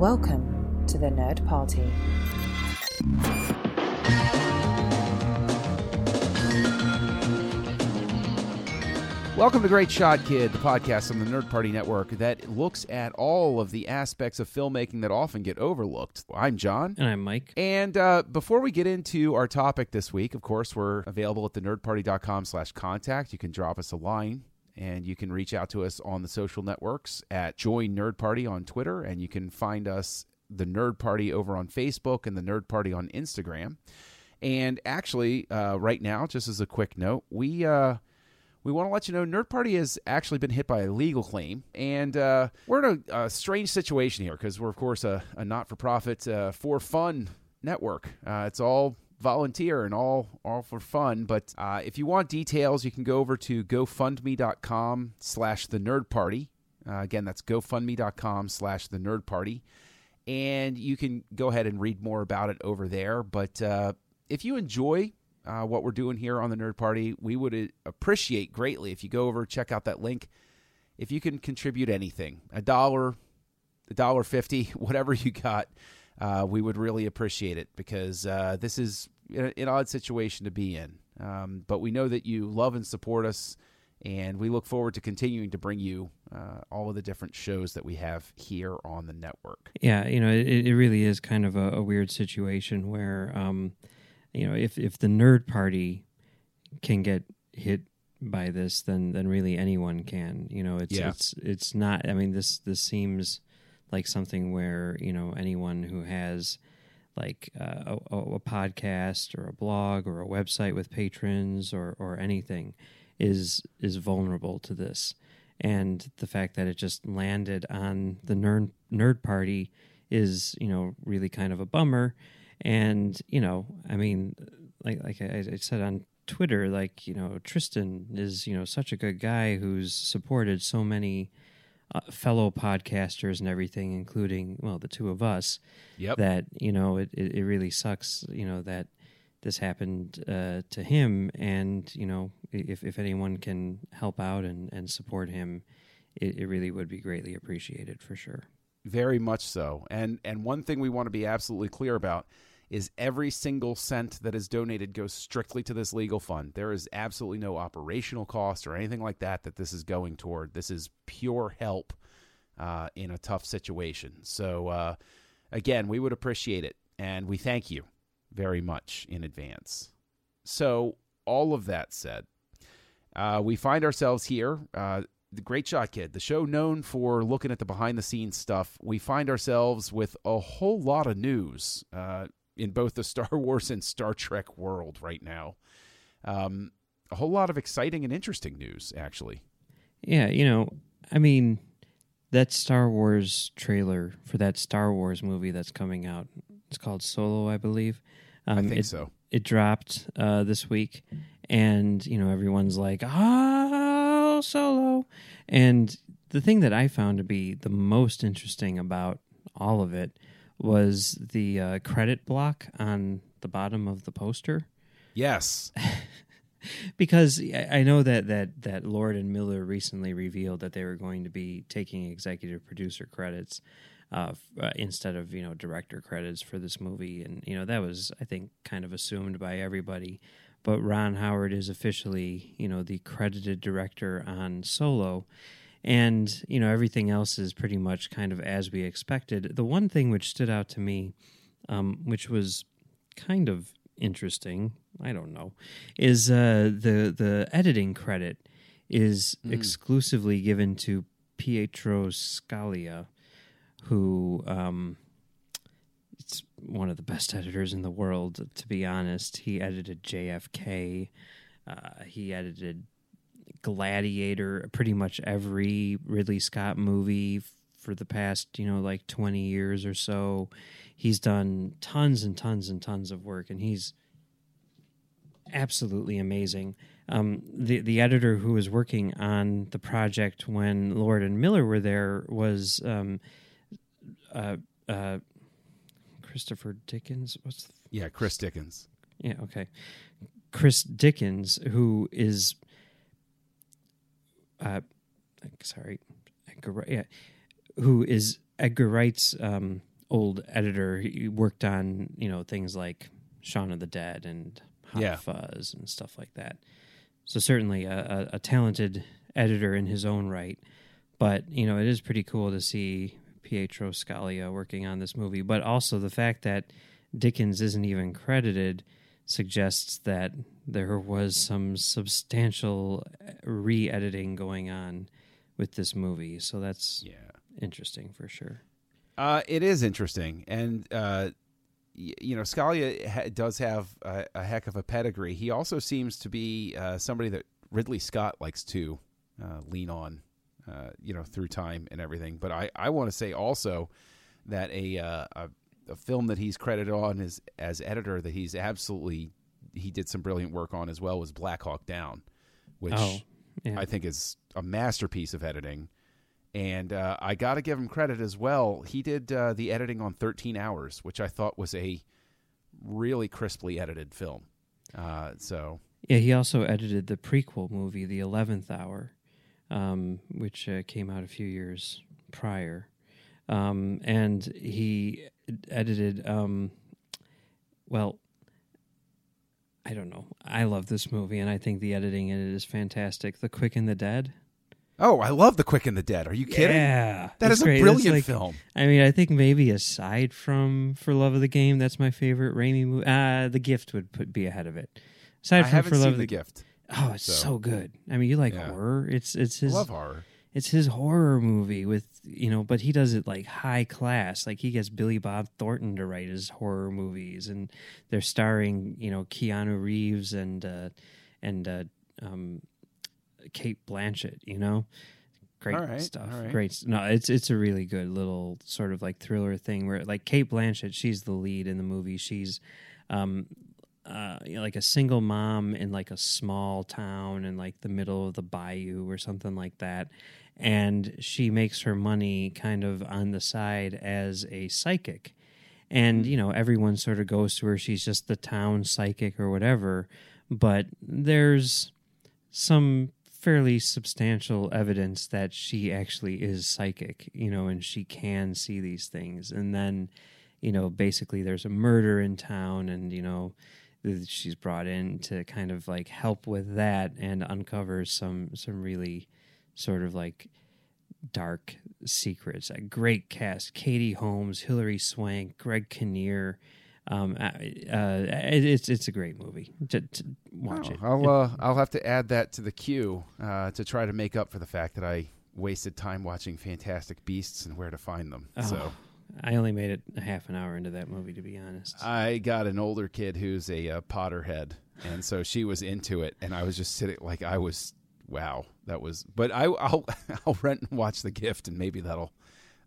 Welcome to the Nerd Party. Welcome to Great Shot Kid, the podcast on the Nerd Party Network that looks at all of the aspects of filmmaking that often get overlooked. I'm John. And I'm Mike. And uh, before we get into our topic this week, of course, we're available at thenerdparty.com slash contact. You can drop us a line and you can reach out to us on the social networks at Join Nerd Party on Twitter, and you can find us, the Nerd Party, over on Facebook and the Nerd Party on Instagram. And actually, uh, right now, just as a quick note, we uh, we want to let you know Nerd Party has actually been hit by a legal claim, and uh, we're in a, a, strange situation here because we're, of course, a, a not for profit, uh, for fun network. Uh, it's all volunteer and all all for fun. But uh, if you want details, you can go over to GoFundMe.com slash the Nerd Party. Uh, again, that's GoFundMe.com slash the Nerd Party. And you can go ahead and read more about it over there. But uh, if you enjoy uh, what we're doing here on the Nerd Party, we would appreciate greatly if you go over, check out that link. If you can contribute anything, a dollar, a dollar fifty, whatever you got, uh, we would really appreciate it because uh, this is an odd situation to be in. Um, but we know that you love and support us, and we look forward to continuing to bring you uh, all of the different shows that we have here on the network. Yeah, you know, it, it really is kind of a, a weird situation where, um, you know, if if the nerd party can get hit by this, then then really anyone can. You know, it's Yeah. it's it's not. I mean, this this seems like something where you know anyone who has like uh, a, a podcast or a blog or a website with patrons or or anything is is vulnerable to this. And the fact that it just landed on the nerd nerd party is you know really kind of a bummer. And you know i mean like like i, I said on twitter like you know tristan is you know such a good guy who's supported so many uh, fellow podcasters and everything including well the two of us Yep. that you know it, it, it really sucks you know that this happened uh, to him and you know if, if anyone can help out and, and support him it, it really would be greatly appreciated for sure Very much so. And and one thing we want to be absolutely clear about is every single cent that is donated goes strictly to this legal fund. There is absolutely no operational cost or anything like that that this is going toward. This is pure help uh, in a tough situation. So uh, again, we would appreciate it, and we thank you very much in advance. So all of that said, uh, we find ourselves here. Uh, the Great Shot Kid, the show known for looking at the behind the scenes stuff, we find ourselves with a whole lot of news uh, in both the Star Wars and Star Trek world right now. Um, a whole lot of exciting and interesting news, actually. yeah you know i mean that star wars trailer for that star wars movie that's coming out it's called solo i believe um, I think it, so. it dropped uh, this week, and you know everyone's like, "Oh, solo!" And the thing that I found to be the most interesting about all of it was the uh, credit block on the bottom of the poster, Yes. because I know that that that Lord and Miller recently revealed that they were going to be taking executive producer credits. Uh, f- uh, instead of you know director credits for this movie, and you know that was I think kind of assumed by everybody, but Ron Howard is officially you know the credited director on Solo, and you know everything else is pretty much kind of as we expected. The one thing which stood out to me, um, which was kind of interesting, I don't know, is uh, the the editing credit is exclusively given to Pietro Scalia, who um, it's one of the best editors in the world. To be honest, he edited JFK. Uh, he edited Gladiator, pretty much every Ridley Scott movie for the past, you know, like 20 years or so. He's done tons and tons and tons of work, and he's absolutely amazing. Um, the the editor who was working on the project when Lord and Miller were there was um, uh, uh, Christopher Dickens. What's the Yeah, Chris Dickens. yeah, okay. Chris Dickens, who is, uh, sorry, Edgar, yeah, who is Edgar Wright's um, old editor. He worked on you know things like Shaun of the Dead and Hot Yeah. Fuzz and stuff like that. So certainly a, a, a talented editor in his own right. But you know, it is pretty cool to see Pietro Scalia working on this movie. But also the fact that Dickens isn't even credited suggests that there was some substantial re-editing going on with this movie. So that's Yeah. interesting for sure. Uh, it is interesting, and uh, y- you know, Scalia ha- does have a, a heck of a pedigree. He also seems to be uh, somebody that Ridley Scott likes to uh, lean on, uh, you know, through time and everything. But I, I want to say also that a, uh, a a film that he's credited on as as editor that he's absolutely he did some brilliant work on as well was Black Hawk Down, which Oh, yeah. I think is a masterpiece of editing. And uh, I got to give him credit as well. He did uh, the editing on 13 Hours, which I thought was a really crisply edited film. Uh, so, Yeah, he also edited the prequel movie, The Eleventh Hour, um, which uh, came out a few years prior, um, and he edited. Um, well, I don't know. I love this movie, and I think the editing in it is fantastic. The Quick and the Dead. oh, I love The Quick and the Dead. Are you kidding? Yeah, That it's a great. Brilliant like- film. I mean, I think maybe aside from For Love of the Game, that's my favorite Raimi movie. Uh, the Gift would put, be ahead of it. Aside I from For Love of The the Gift. Oh, it's So- so, good. I mean, you like Yeah. horror. It's it's I his love horror. It's his horror movie with you know, but he does it like high class. Like he gets Billy Bob Thornton to write his horror movies, and they're starring you know Keanu Reeves and uh, and uh, um, Cate Blanchett. You know, great right, stuff. right. Great. No, it's it's a really good little sort of like thriller thing where like Cate Blanchett, she's the lead in the movie. She's um, uh, you know, like a single mom in like a small town in like the middle of the bayou or something like that. And she makes her money kind of on the side as a psychic. And, hmm. you know, everyone sort of goes to her. She's just the town psychic or whatever. But there's some fairly substantial evidence that she actually is psychic, you know, and she can see these things. And then, you know, basically there's a murder in town and, you know, she's brought in to kind of like help with that and uncover some some really sort of like dark secrets. A great cast: Katie Holmes, Hilary Swank, Greg Kinnear. Um, uh, it, it's it's a great movie. To, to watch Oh, it. I'll uh, I'll have to add that to the queue uh, to try to make up for the fact that I wasted time watching Fantastic Beasts and where to find them. Oh, So I only made it a half an hour into that movie, to be honest. I got an older kid who's a uh, Potterhead, and so she was into it, and I was just sitting like I was. Wow, that was. But I, I'll I'll rent and watch The Gift, and maybe that'll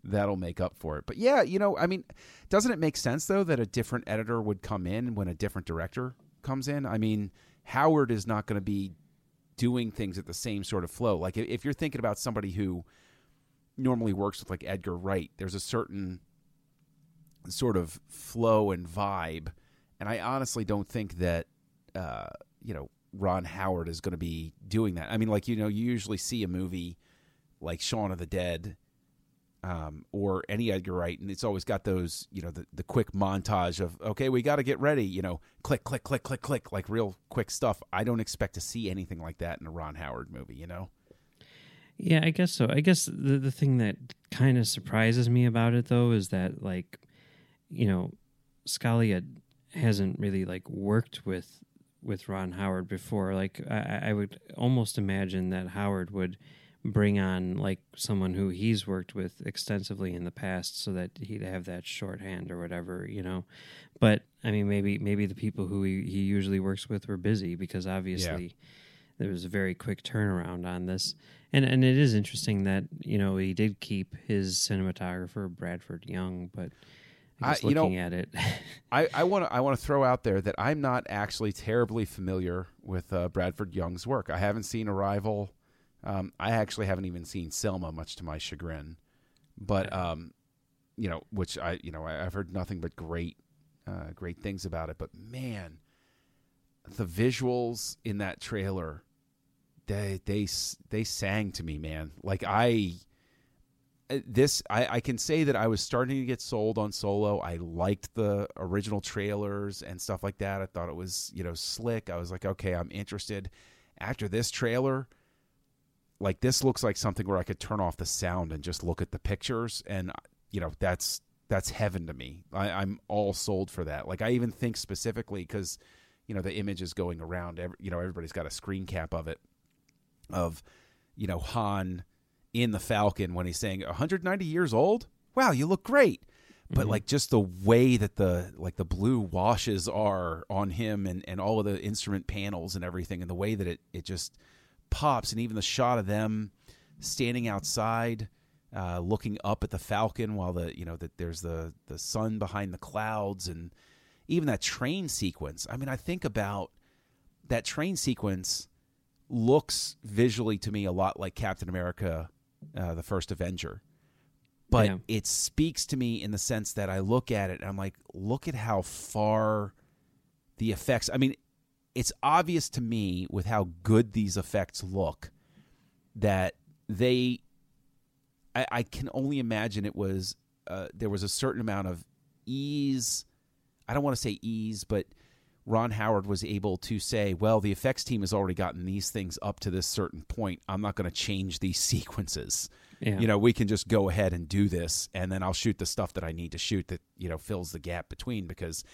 that'll make up for it. But yeah, you know, I mean, doesn't it make sense though that a different editor would come in when a different director comes in? I mean, Howard is not going to be doing things at the same sort of flow. Like if if you're thinking about somebody who normally works with like Edgar Wright, there's a certain sort of flow and vibe, and I honestly don't think that uh, you know Ron Howard is going to be doing that. I mean, like you know, you usually see a movie like Shaun of the Dead. Um, or any Edgar Wright, and it's always got those, you know, the, the quick montage of, okay, we got to get ready, you know, click, click, click, click, click, like real quick stuff. I don't expect to see anything like that in a Ron Howard movie, you know? Yeah, I guess so. I guess the the thing that kind of surprises me about it though is that like, you know, Scalia hasn't really like worked with with Ron Howard before. Like I, I would almost imagine that Howard would bring on like someone who he's worked with extensively in the past so that he'd have that shorthand or whatever, you know. But I mean maybe maybe the people who he, he usually works with were busy because obviously there was a very quick turnaround on this. And and it is interesting that, you know, he did keep his cinematographer Bradford Young, but I I- you know- at it I, I want to I want to throw out there that I'm not actually terribly familiar with uh, Bradford Young's work. I haven't seen Arrival. Um, I actually haven't even seen Selma, much to my chagrin. But um, you know, which I you know I, I've heard nothing but great uh, great things about it. But man, the visuals in that trailer, they they they sang to me, man. Like I Uh, this I, I can say that I was starting to get sold on Solo. I liked the original trailers and stuff like that. I thought it was you know slick. I was like, okay, I'm interested. After this trailer, like this looks like something where I could turn off the sound and just look at the pictures, and uh, you know that's that's heaven to me. I, I'm all sold for that. Like I even think specifically because you know the image is going around. Every, you know everybody's got a screen cap of it of you know Han in the Falcon when he's saying 190 years old. Wow, you look great. But Mhm. like just the way that the like the blue washes are on him and and all of the instrument panels and everything and the way that it it just pops and even the shot of them standing outside uh, looking up at the falcon while the you know that there's the the sun behind the clouds and even that train sequence i mean i think about that train sequence looks visually to me a lot like captain america uh, the first avenger but Yeah. it speaks to me in the sense that i look at it and i'm like look at how far the effects i mean it's obvious to me with how good these effects look that they I, I can only imagine it was uh, there was a certain amount of ease. I don't want to say ease, but Ron Howard was able to say, "Well, the effects team has already gotten these things up to this certain point. I'm not going to change these sequences. Yeah. You know, we can just go ahead and do this, and then I'll shoot the stuff that I need to shoot that you know fills the gap between. Because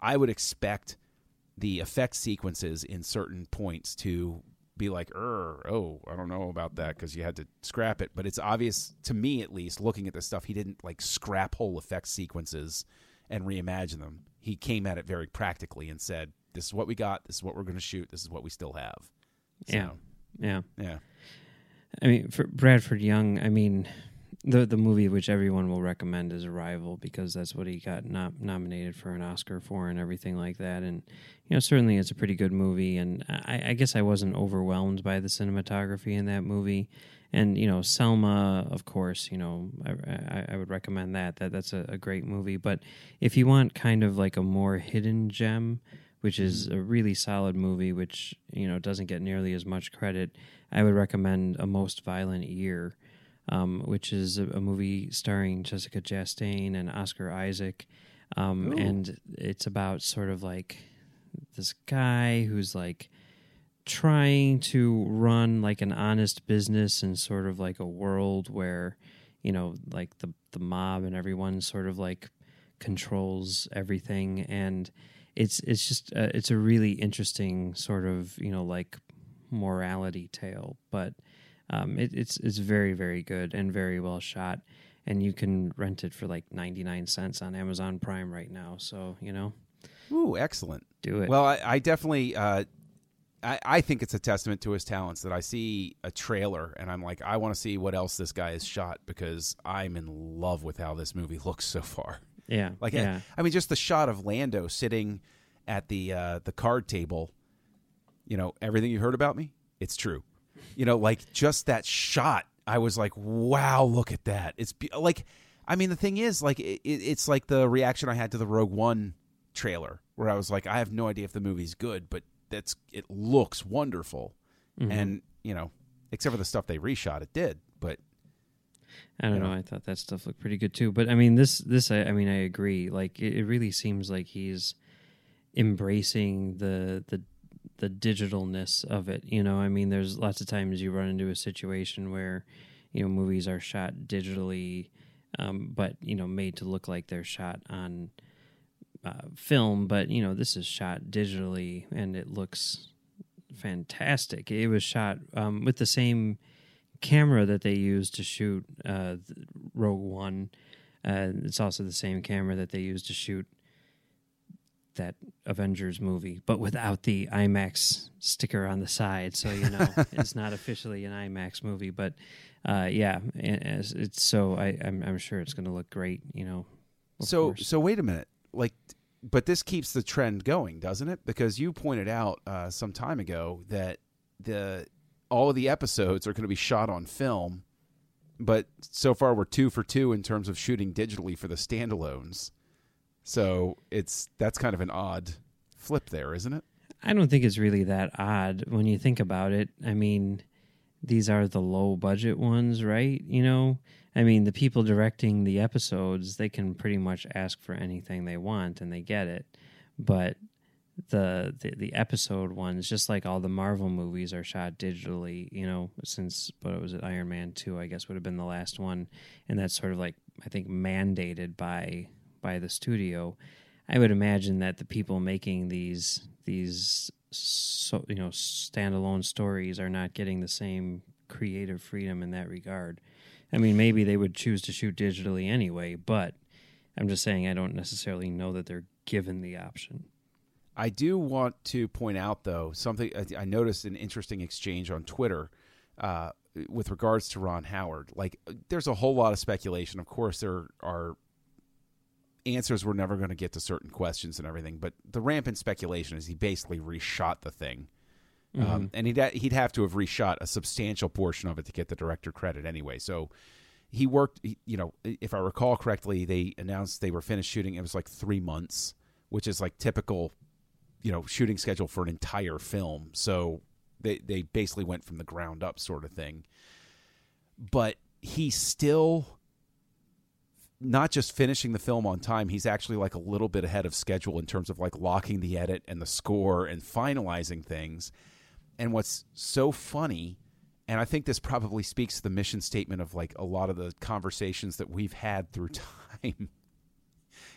I would expect the effect sequences in certain points to be like, er, oh, I don't know about that because you had to scrap it. But it's obvious to me, at least, looking at this stuff, he didn't like scrap whole effect sequences and reimagine them. He came at it very practically and said, "This is what we got. This is what we're going to shoot. This is what we still have." So, Yeah. yeah. yeah. I mean, for Bradford Young, I mean, the the movie which everyone will recommend is Arrival because that's what he got nom- nominated for an Oscar for and everything like that. And you know, certainly it's a pretty good movie. And I, I guess I wasn't overwhelmed by the cinematography in that movie. And you know, Selma, of course, you know, I, I, I would recommend that. That that's a, a great movie. But if you want kind of like a more hidden gem, which is a really solid movie, which you know doesn't get nearly as much credit, I would recommend A Most Violent Year, um, which is a, a movie starring Jessica Chastain and Oscar Isaac, um, and it's about sort of like this guy who's like trying to run like an honest business in sort of like a world where you know like the the mob and everyone sort of like controls everything. And it's it's just uh, it's a really interesting sort of you know like morality tale. But um, it, it's it's very very good and very well shot. And you can rent it for like 99 cents on Amazon Prime right now. So you know? Ooh, excellent. do it. Well, I, I definitely, uh, I, I think it's a testament to his talents that I see a trailer and I'm like, I want to see what else this guy has shot because I'm in love with how this movie looks so far. yeah Like, yeah I mean, just the shot of Lando sitting at the uh, the card table. You know, everything you heard about me, it's true. You know, like just that shot, I was like, wow, look at that. It's be- like, I mean, the thing is, like, it- it's like the reaction I had to the Rogue One trailer, where I was like, I have no idea if the movie's good, but that's it looks wonderful, Mhm. and you know, except for the stuff they reshot, it did, but I don't you know. know. I thought that stuff looked pretty good too. But I mean, this this I, I mean, I agree. Like it, it really seems like he's embracing the the the digitalness of it. You know, I mean, there's lots of times you run into a situation where you know movies are shot digitally, um, but you know made to look like they're shot on uh, film. But you know, this is shot digitally, and it looks fantastic. It was shot um, with the same camera that they used to shoot uh, Rogue One. Uh, it's also the same camera that they used to shoot that Avengers movie, but without the IMAX sticker on the side. So you know it's not officially an IMAX movie, but uh, yeah, as it's so I, I'm I'm sure it's going to look great. You know, so course. so wait a minute like but this keeps the trend going doesn't it? Because you pointed out uh, some time ago that the all of the episodes are going to be shot on film but so far we're two for two in terms of shooting digitally for the standalones. So it's that's kind of an odd flip there isn't it? I don't think it's really that odd when you think about it. I mean, these are the low budget ones, right? You know, I mean, the people directing the episodes, they can pretty much ask for anything they want and they get it. But the, the the episode ones, just like all the Marvel movies, are shot digitally. You know, since what was it, Iron Man two, I guess would have been the last one, and that's sort of like I think mandated by by the studio. I would imagine that the people making these these so you know standalone stories are not getting the same creative freedom in that regard. I mean, maybe they would choose to shoot digitally anyway, but I'm just saying I don't necessarily know that they're given the option. I do want to point out, though, something I noticed an interesting exchange on Twitter uh, with regards to Ron Howard. Like, there's a whole lot of speculation. Of course, there are answers we're never going to get to certain questions and everything, but the rampant speculation is he basically reshot the thing. Mm-hmm. Um, and he'd he'd have to have reshot a substantial portion of it to get the director credit anyway. So he worked. You know, if I recall correctly, they announced they were finished shooting. It was like three months, which is like typical you know shooting schedule for an entire film. So they they basically went from the ground up sort of thing. But he still not just finishing the film on time, he's actually like a little bit ahead of schedule in terms of like locking the edit and the score and finalizing things. And what's so funny, and I think this probably speaks to the mission statement of like a lot of the conversations that we've had through time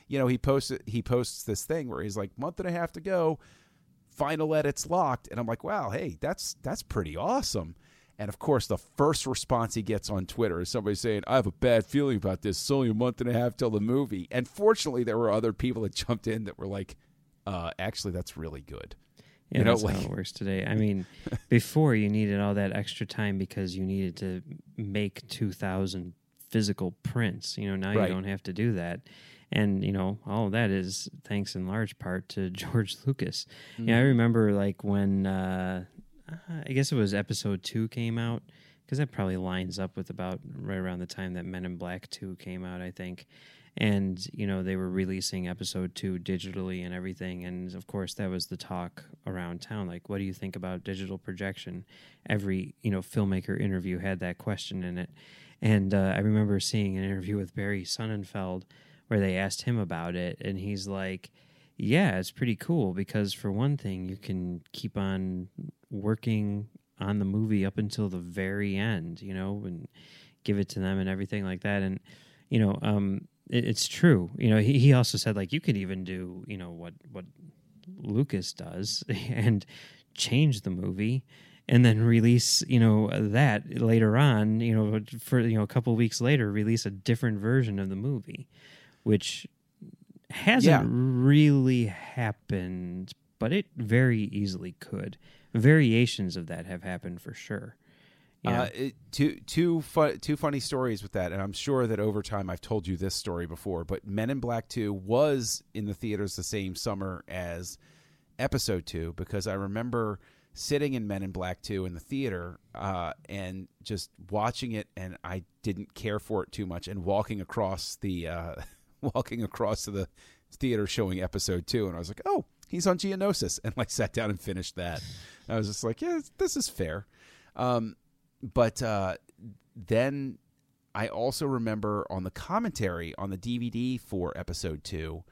you know, he posts he posts this thing where he's like, month and a half to go, final edits locked, and I'm like, wow, hey, that's that's pretty awesome. And of course, the first response he gets on Twitter is somebody saying, I have a bad feeling about this. It's only a month and a half till the movie. And fortunately, there were other people that jumped in that were like, uh, actually, that's really good. Yeah, you know, that's like, how it works today. I mean, before you needed all that extra time because you needed to make 2,000 physical prints. You know, now right. you don't have to do that and you know all of that is thanks in large part to George Lucas. Mm-hmm. Yeah, I remember like when uh, I guess it was Episode Two came out because that probably lines up with about right around the time that Men in Black Two came out, I think. And you know they were releasing Episode Two digitally and everything, and of course that was the talk around town. Like, what do you think about digital projection? Every you know filmmaker interview had that question in it. And uh, I remember seeing an interview with Barry Sonnenfeld where they asked him about it, and he's like, "Yeah, it's pretty cool because for one thing, you can keep on working on the movie up until the very end, you know, and give it to them and everything like that." And you know, um, it, it's true. You know, he, he also said like you could even do, you know, what what Lucas does and change the movie and then release you know that later on you know for you know a couple weeks later release a different version of the movie which hasn't yeah. really happened, but it very easily could. Variations of that have happened for sure. Yeah. Uh, it, two two fu- two funny stories with that, and I'm sure that over time I've told you this story before. But Men in Black Two was in the theaters the same summer as Episode Two because I remember sitting in Men in Black 2 in the theater uh, and just watching it, and I didn't care for it too much. And walking across the uh, walking across to the theater showing episode two, and I was like, oh, he's on Geonosis, and like sat down and finished that. I was just like, yeah, this is fair. Um, but uh, then I also remember on the commentary on the DVD for episode two,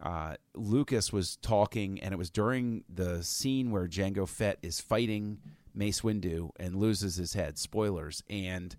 uh, Lucas was talking, and it was during the scene where Jango Fett is fighting Mace Windu and loses his head. Spoilers. And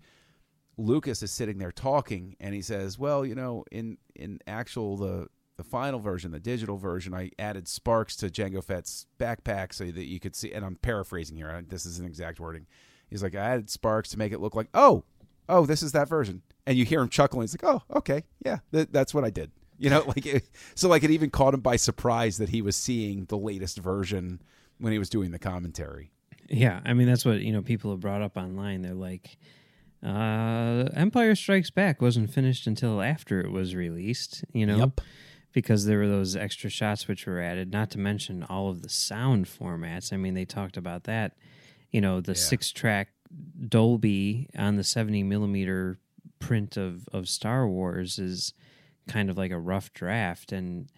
Lucas is sitting there talking, and he says, "Well, you know, in in actual the the final version, the digital version, I added sparks to Jango Fett's backpack so that you could see." And I'm paraphrasing here. This is an exact wording. He's like, "I added sparks to make it look like, oh, oh, this is that version." And you hear him chuckling. He's like, "Oh, okay, yeah, th- that's what I did." You know, like it, so, like it even caught him by surprise that he was seeing the latest version when he was doing the commentary. Yeah, I mean that's what you know people have brought up online. They're like uh, Empire Strikes Back wasn't finished until after it was released, you know, yep. Because there were those extra shots which were added, not to mention all of the sound formats. I mean, they talked about that, you know, the yeah. six track Dolby on the 70 millimeter print of, of Star Wars is kind of like a rough draft. And,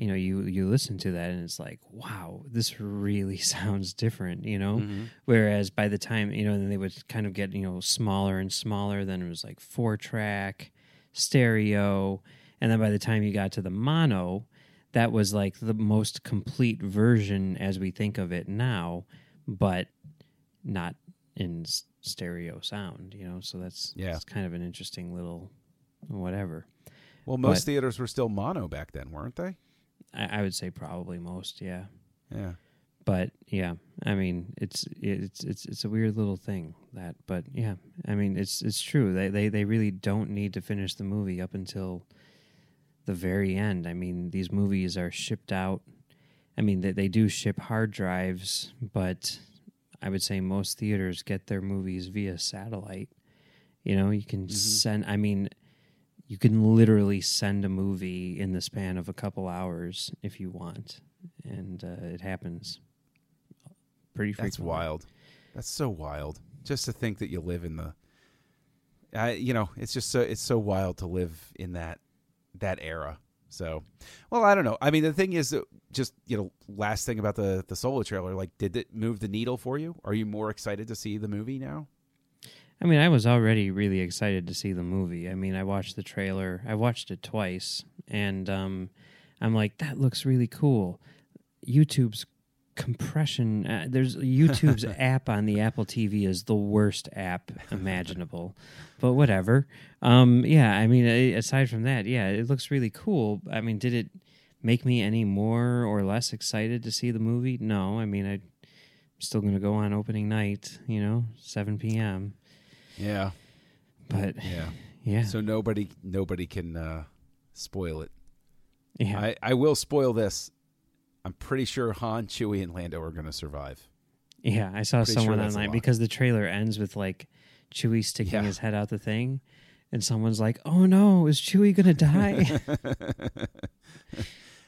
you know you you listen to that and it's like wow this really sounds different you know Mm-hmm. whereas by the time you know then they would kind of get you know smaller and smaller then it was like four track stereo and then by the time you got to the mono that was like the most complete version as we think of it now but not in stereo sound you know so that's Yeah. it's kind of an interesting little whatever Well, most But- theaters were still mono back then, weren't they? I, I would say probably most yeah Yeah. but yeah i mean it's it's it's it's a weird little thing that but yeah i mean it's it's true they they they really don't need to finish the movie up until the very end i mean these movies are shipped out i mean they, they do ship hard drives but i would say most theaters get their movies via satellite you know you can send i mean you can literally send a movie in the span of a couple hours if you want and uh, it happens pretty frequently. That's wild. That's so wild. Just to think that you live in the, I you know, it's just so it's so wild to live in that that era. So, well, I don't know. I mean, the thing is, just you know, last thing about the the solo trailer, like, did it move the needle for you? Are you more excited to see the movie now? I mean, I was already really excited to see the movie. I mean, I watched the trailer. I watched it twice, and um, I'm like, that looks really cool. YouTube's compression. Uh, there's YouTube's app on the Apple TV is the worst app imaginable, but whatever. Um, yeah, I mean, aside from that, yeah, it looks really cool. I mean, did it make me any more or less excited to see the movie? No. I mean. I'm still going to go on opening night, you know, 7 p.m. Yeah, But yeah. yeah, So nobody nobody can uh, spoil it. yeah, I I will spoil this. I'm pretty sure Han, Chewie, and Lando are going to survive. yeah. I saw Pretty someone a online because the trailer ends with like Chewie sticking Yeah. his head out the thing, and someone's like, "Oh no, is Chewie gonna die?"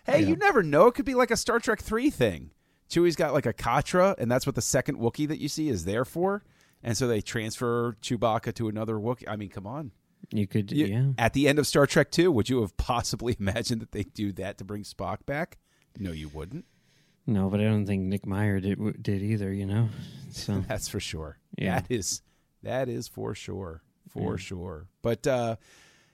Hey, Yeah. you never know. It could be like a Star Trek 3 thing. Chewie's got like a Katra, and that's what the second Wookiee that you see is there for. And so they transfer Chewbacca to another Wookiee. I mean, come on. you could, You- yeah. At the end of Star Trek 2, would you have possibly imagined that they'd do that to bring Spock back? No, you wouldn't. No, but I don't think Nick Meyer did did either. You know, so That's for sure. Yeah. That is that is for sure. For Yeah. sure. But uh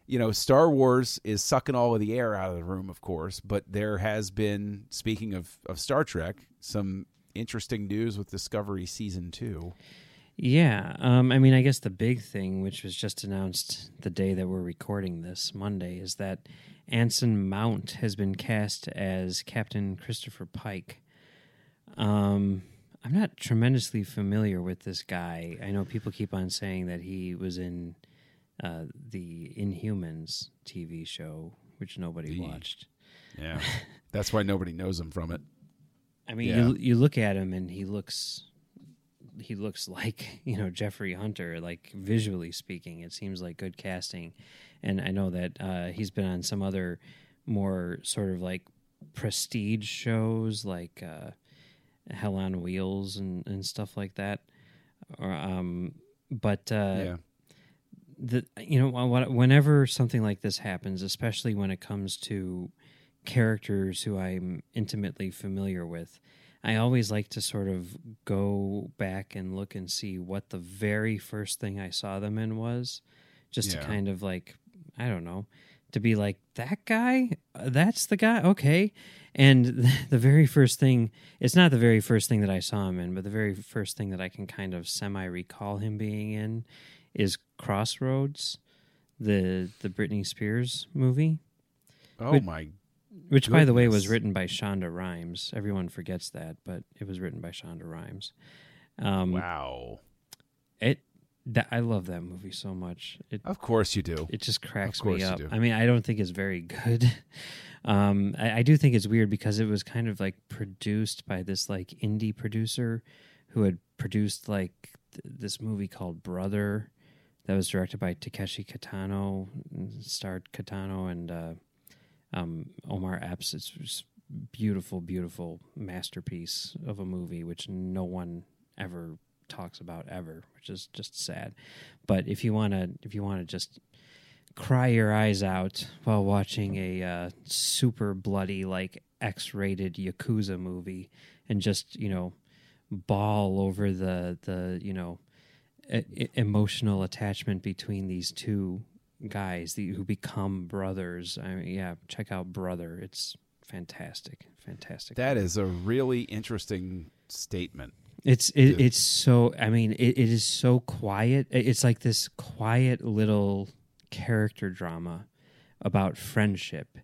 you know, Star Wars is sucking all of the air out of the room, of course, but there has been speaking of, of Star Trek, some interesting news with Discovery season two. yeah. Um, I mean, I guess the big thing, which was just announced the day that we're recording this Monday, is that Anson Mount has been cast as Captain Christopher Pike. Um, I'm not tremendously familiar with this guy. I know people keep on saying that he was in uh, the Inhumans TV show, which nobody The- watched. Yeah. That's why nobody knows him from it. I mean, Yeah. you you look at him and he looks he looks like you know Jeffrey Hunter. Like visually speaking, it seems like good casting. And I know that uh, he's been on some other more sort of like prestige shows, like uh, Hell on Wheels and, and stuff like that. Or, um, but uh, yeah. the you know whenever something like this happens especially when it comes to characters who I'm intimately familiar with I always like to sort of go back and look and see what the very first thing I saw them in was just Yeah. to kind of like I don't know to be like that guy that's the guy okay and the very first thing it's not the very first thing that I saw him in but the very first thing that I can kind of semi recall him being in is Crossroads, the the Britney Spears movie, Oh But- my which by the way was written by Shonda Rhimes. Everyone forgets that, but it was written by Shonda Rhimes. Um, wow. It that I love that movie so much. It Of course you do. it just cracks Of course me you up. do. I mean, I don't think it's very good. Um, I, I do think it's weird because it was kind of like produced by this like indie producer who had produced like th- this movie called Brother that was directed by Takeshi Kitano, starred Kitano and uh, um, Omar Epps. It's just beautiful, beautiful masterpiece of a movie which no one ever talks about ever, which is just sad. But if you want to, if you want to just cry your eyes out while watching a uh, super bloody, like X-rated yakuza movie, and just you know, bawl over the the you know, e- emotional attachment between these two guys the, who become brothers. I mean, yeah, check out Brother. It's fantastic, fantastic. That is a really interesting statement. It's it, it's so. I mean, it, it is so quiet. It's like this quiet little character drama about friendship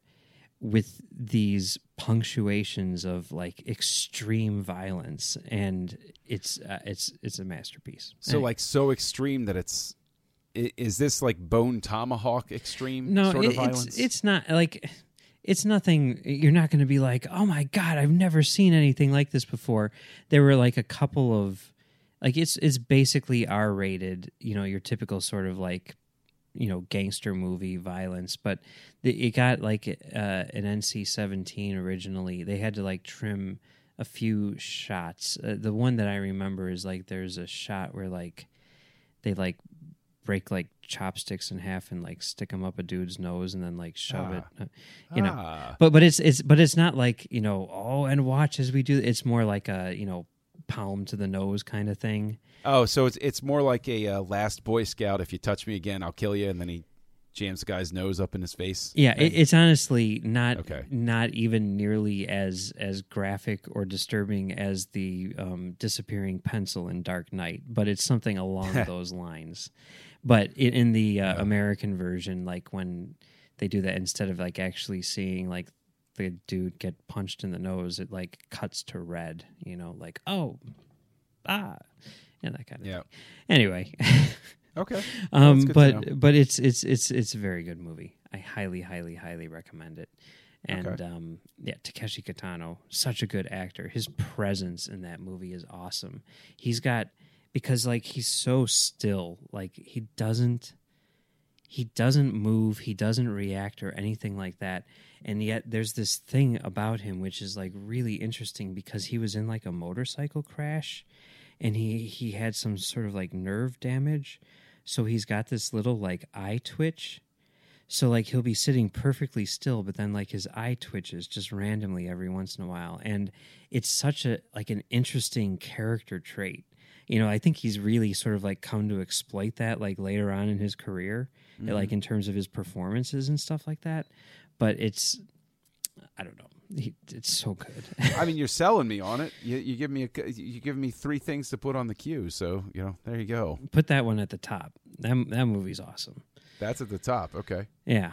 with these punctuations of like extreme violence and it's uh, it's it's a masterpiece so like so extreme that it's is this like bone tomahawk extreme no sort of it, violence it's, it's not like it's nothing you're not going to be like oh my god i've never seen anything like this before. There were like a couple of like it's it's basically r rated you know your typical sort of like you know gangster movie violence but the, it got like uh, an nc-17 originally. They had to like trim a few shots. Uh, the one that i remember is like there's a shot where like they like break like chopsticks in half and like stick them up a dude's nose and then like shove Ah. it uh, you know Ah. but but it's it's but it's not like you know oh and watch as we do it's more like a you know palm to the nose kind of thing oh so it's it's more like a uh, last boy scout if you touch me again i'll kill you and then he jams the guy's nose up in his face Yeah, it, it's honestly not Okay. not even nearly as as graphic or disturbing as the um, disappearing pencil in Dark Knight, but it's something along those lines. But it, in the uh, American version, like when they do that, instead of like actually seeing like the dude get punched in the nose, it like cuts to red. You know, like oh, ah, and that kind of Yeah. thing. Anyway. okay um, but but it's it's it's it's a very good movie. I highly highly highly recommend it. And Okay. um, yeah, Takeshi Kitano, such a good actor. His presence in that movie is awesome. He's got because like he's so still, like he doesn't he doesn't move, he doesn't react or anything like that. And yet there's this thing about him which is like really interesting because he was in like a motorcycle crash and he he had some sort of like nerve damage. So he's got this little like eye twitch. So like he'll be sitting perfectly still, but then like his eye twitches just randomly every once in a while. And it's such a like an interesting character trait. You know, I think he's really sort of like come to exploit that like later on in his career, like in terms of his performances and stuff like that. But it's I don't know. He, it's so good. I mean, you're selling me on it. You, you give me a, you give me three things to put on the queue. So you know, there you go. Put that one at the top. That that movie's awesome. That's at the top. Okay. Yeah,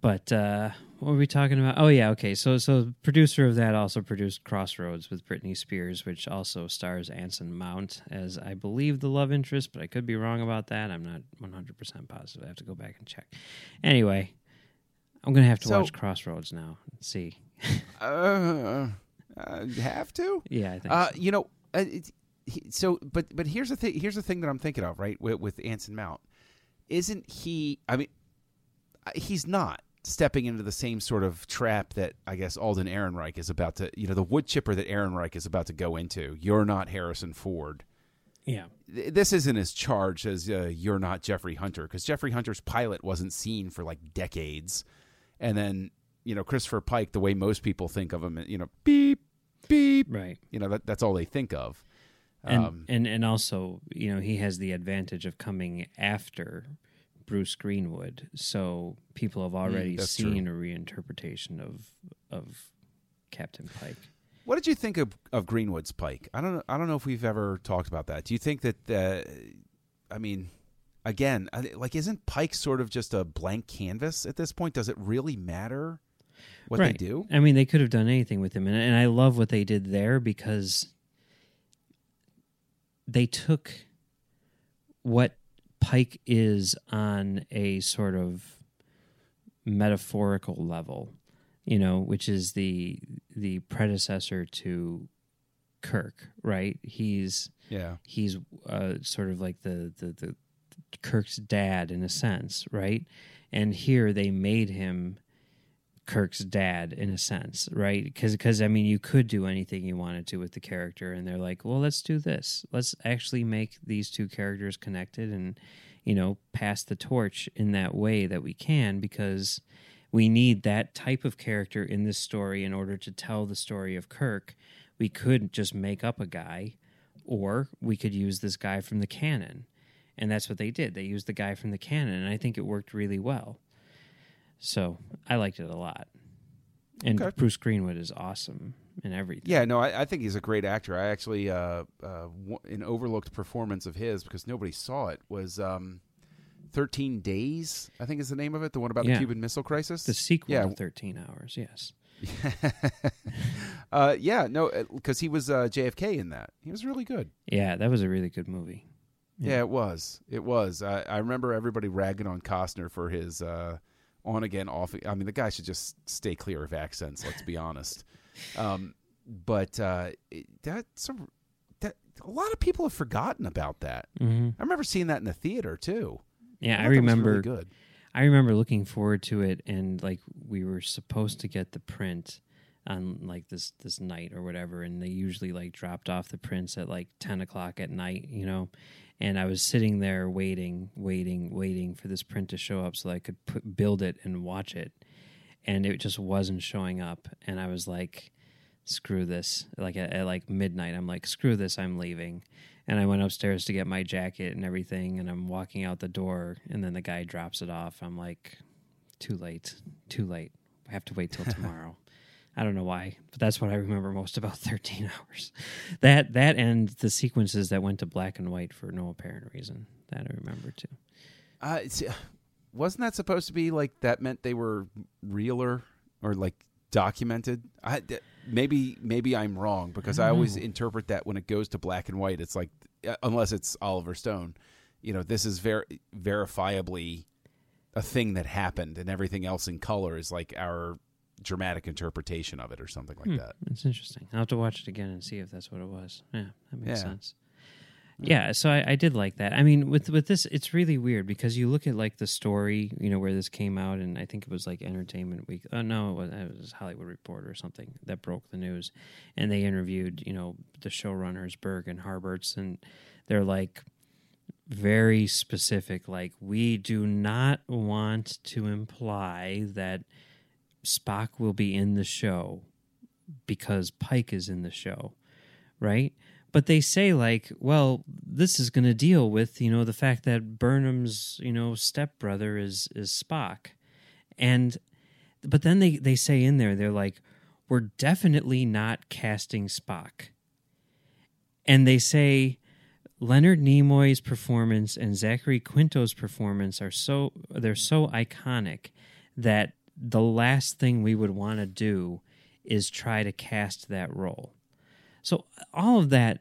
but uh, what were we talking about? Oh yeah, okay. So so producer of that also produced Crossroads with Britney Spears, which also stars Anson Mount as I believe the love interest, but I could be wrong about that. I'm not 100 percent positive. I have to go back and check. Anyway, I'm gonna have to So- watch Crossroads now. and see. Uh, uh, have to. Yeah, I think. Uh, so. you know, uh, so but but here's the thing. Here's the thing that I'm thinking of. Right with, with Anson Mount, isn't he? I mean, uh, he's not stepping into the same sort of trap that I guess Alden Ehrenreich is about to. You know, the wood chipper that Ehrenreich is about to go into. You're not Harrison Ford. yeah, This isn't as charged as uh, you're not Jeffrey Hunter because Jeffrey Hunter's pilot wasn't seen for like decades, and then you know Christopher Pike, the way most people think of him, you know, beep beep, right. you know that that's all they think of. and Um, and and also you know he has the advantage of coming after Bruce Greenwood, so people have already Mm, seen a reinterpretation of of Captain Pike. what did you think of, of Greenwood's Pike? I don't know. I don't know if we've ever talked about that. Do you think that? Uh, I mean, again, like, isn't Pike sort of just a blank canvas at this point? Does it really matter what right. they do? I mean, they could have done anything with him, and, and I love what they did there because they took what Pike is on a sort of metaphorical level, you know, which is the the predecessor to Kirk, right? He's Yeah. he's uh, sort of like the, the the Kirk's dad in a sense, right? And here they made him Kirk's dad in a sense, right? Because because I mean, you could do anything you wanted to with the character, and they're like, well, let's do this. Let's actually make these two characters connected, and you know, pass the torch in that way that we can because we need that type of character in this story in order to tell the story of Kirk. We could just make up a guy, or we could use this guy from the canon. And that's what they did. They used the guy from the canon, and I think it worked really well. So I liked it a lot. And Okay. Bruce Greenwood is awesome in everything. Yeah, no, I, I think he's a great actor. I actually, uh, uh, an overlooked performance of his because nobody saw it was um, Thirteen Days. I think is the name of it. The one about Yeah. the Cuban Missile Crisis. The sequel Yeah. to 13 Hours, yes. uh, yeah, no, because he was uh, JFK in that. He was really good. Yeah, that was a really good movie. Yeah, it was. It was. I, I remember everybody ragging on Costner for his uh, on again, off. I mean, the guy should just stay clear of accents. Let's be honest. Um, but uh, that's a, that a lot of people have forgotten about that. hmm I remember seeing that in the theater too. Yeah, I, was remember. really good. I remember looking forward to it, and like we were supposed to get the print on like this this night or whatever, and they usually like dropped off the prints at like ten o'clock at night, you know. And I was sitting there waiting, waiting, waiting for this print to show up so I could put, build it and watch it, and it just wasn't showing up, and I was like, "Screw this!" Like at, at like midnight, I'm like, "Screw this! I'm leaving." And I went upstairs to get my jacket and everything, and I'm walking out the door, and then the guy drops it off. I'm like, too late, too late. I have to wait till tomorrow. I don't know why, but that's what I remember most about 13 hours. That that and the sequences that went to black and white for no apparent reason. That I remember too. Uh, it's, wasn't that supposed to be like that meant they were realer or like documented? I, maybe maybe I'm wrong because I, don't always know. interpret that when it goes to black and white, it's like uh, unless it's Oliver Stone, you know, this is ver- verifiably a thing that happened, and everything else in color is like our dramatic interpretation of it or something like Hmm, that. It's interesting. I'll have to watch it again and see if that's what it was. Yeah, that makes Yeah. sense. Yeah, so I, I did like that. I mean, with with this, it's really weird because you look at like the story, you know, where this came out, and I think it was like Entertainment Week. Oh no, it was, it was Hollywood Reporter or something that broke the news, and they interviewed, you know, the showrunners Berg and Harberts, and they're like very specific. Like, we do not want to imply that Spock will be in the show because Pike is in the show, right? But they say like, well, this is going to deal with you know the fact that Burnham's you know stepbrother is is Spock, and but then they they say in there they're like, we're definitely not casting Spock, and they say Leonard Nimoy's performance and Zachary Quinto's performance are so they're so iconic that the last thing we would want to do is try to cast that role. So all of that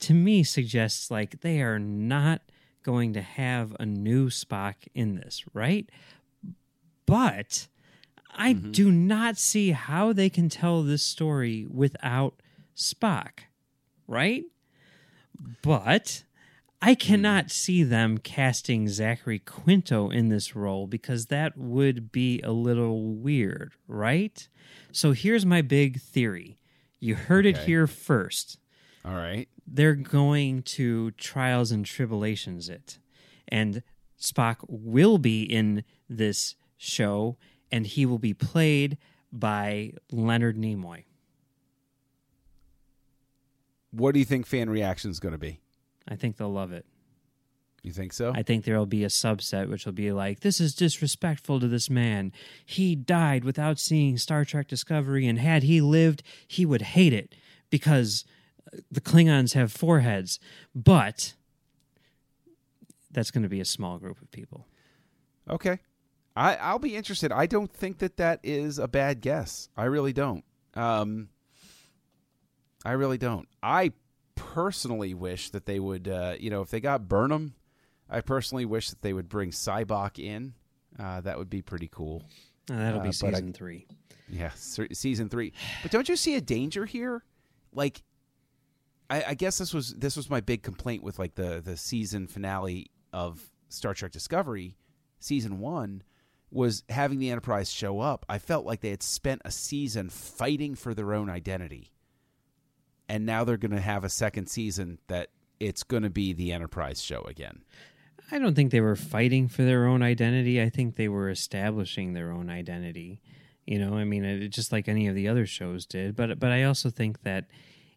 to me suggests like they are not going to have a new Spock in this, right? But I mm-hmm. do not see how they can tell this story without Spock, right? But I hmm. cannot see them casting Zachary Quinto in this role because that would be a little weird, right? So here's my big theory. You heard it here first. All right. They're going to Trials and Tribble-ations it. And Spock will be in this show and he will be played by Leonard Nimoy. What do you think fan reaction is going to be? I think they'll love it. You think so? I think there will be a subset which will be like, this is disrespectful to this man. He died without seeing Star Trek Discovery, and had he lived, he would hate it because uh, the Klingons have foreheads. But that's going to be a small group of people. Okay. I, I'll be interested. I don't think that that is a bad guess. I really don't. Um, I really don't. I personally wish that they would, uh, you know, if they got Burnham, I personally wish that they would bring Sybok in. Uh, that would be pretty cool. Uh, that'll Uh, be but I- season three. Yeah, se- season three. But don't you see a danger here? Like, I, I guess this was this was my big complaint with like the the season finale of Star Trek Discovery, season one, was having the Enterprise show up. I felt like they had spent a season fighting for their own identity, and now they're going to have a second season that it's going to be the Enterprise show again. I don't think they were fighting for their own identity. I think they were establishing their own identity. You know, I mean, it, just like any of the other shows did. But but I also think that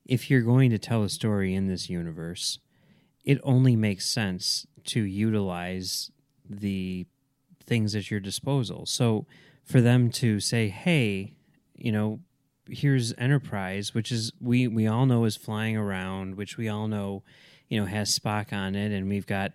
if you're going to tell a story in this universe, it only makes sense to utilize the things at your disposal. So for them to say, "Hey, you know, here's Enterprise, which is we we all know is flying around, which we all know, you know, has Spock on it, and we've got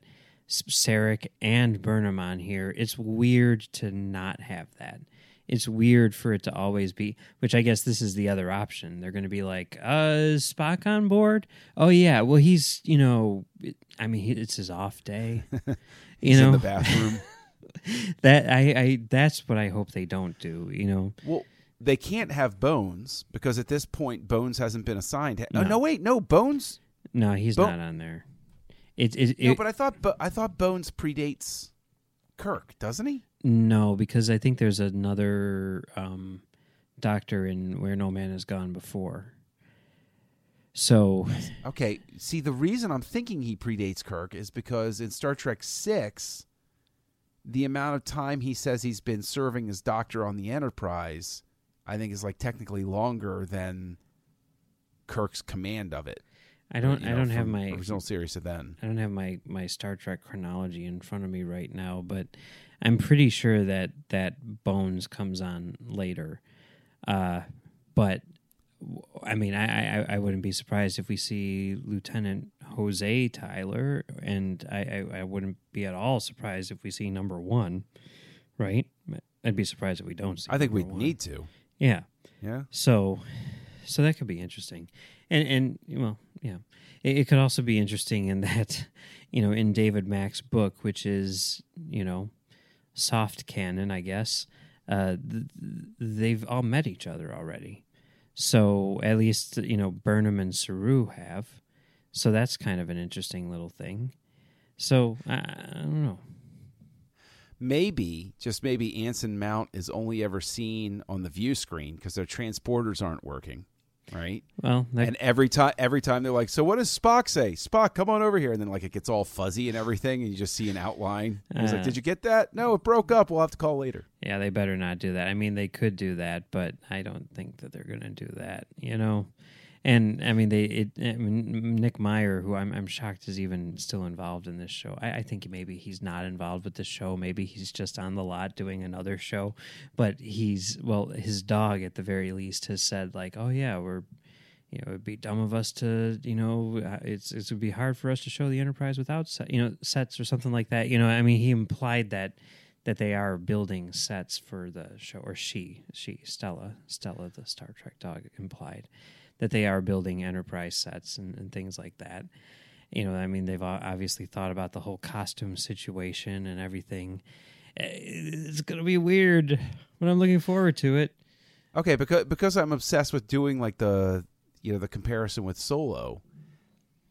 Sarek and Burnham on here. It's weird to not have that. It's weird for it to always be, which I guess this is the other option. They're going to be like, uh, Spock on board? Oh, yeah. Well, he's, you know, I mean, it's his off day. You know, in the bathroom. that I, I, that's what I hope they don't do. You know, well, they can't have Bones because at this point Bones hasn't been assigned. No, No. no wait, no Bones. no, he's Bo- not on there. It, it, it no, but I thought, but I thought Bones predates Kirk, doesn't he? No, because I think there's another um, doctor in Where No Man Has Gone Before. So, Okay, see, the reason I'm thinking he predates Kirk is because in Star Trek Six, the amount of time he says he's been serving as Doctor on the Enterprise, I think is like technically longer than Kirk's command of it. I don't you I don't have my original series to then. I don't have my my Star Trek chronology in front of me right now, but I'm pretty sure that that Bones comes on later. Uh, but I mean, I, I I wouldn't be surprised if we see Lieutenant Jose Tyler, and I, I I wouldn't be at all surprised if we see number one. Right? I'd be surprised if we don't see. I think we need to. Yeah. Yeah. So, so that could be interesting, and and well, yeah, it, it could also be interesting in that, you know, in David Mack's book, which is you know, soft canon, I guess. Uh, th- they've all met each other already, so at least you know Burnham and Saru have. So that's kind of an interesting little thing. So I, I don't know. Maybe, just maybe, Anson Mount is only ever seen on the view screen because their transporters aren't working, right? Well, and every time, every time they're like, "So what does Spock say? Spock, come on over here." And then like it gets all fuzzy and everything, and you just see an outline. He's like, Uh. "Did you get that? No, it broke up. We'll have to call later." Yeah, they better not do that. I mean, they could do that, but I don't think that they're going to do that. You know, and I mean, they. It, I mean, Nick Meyer, who I'm, I'm shocked is even still involved in this show. I, I think maybe he's not involved with the show. Maybe he's just on the lot doing another show. But he's well, his dog at the very least has said like, "Oh yeah, we're." You know, it'd be dumb of us to, you know, it's it would be hard for us to show the Enterprise without, you know, sets or something like that. You know, I mean, he implied that that they are building sets for the show or she she stella stella the star trek dog implied that they are building enterprise sets and, and things like that you know i mean they've obviously thought about the whole costume situation and everything Eh, it's gonna be weird but i'm looking forward to it Okay, because because I'm obsessed with doing like the you know the comparison with Solo.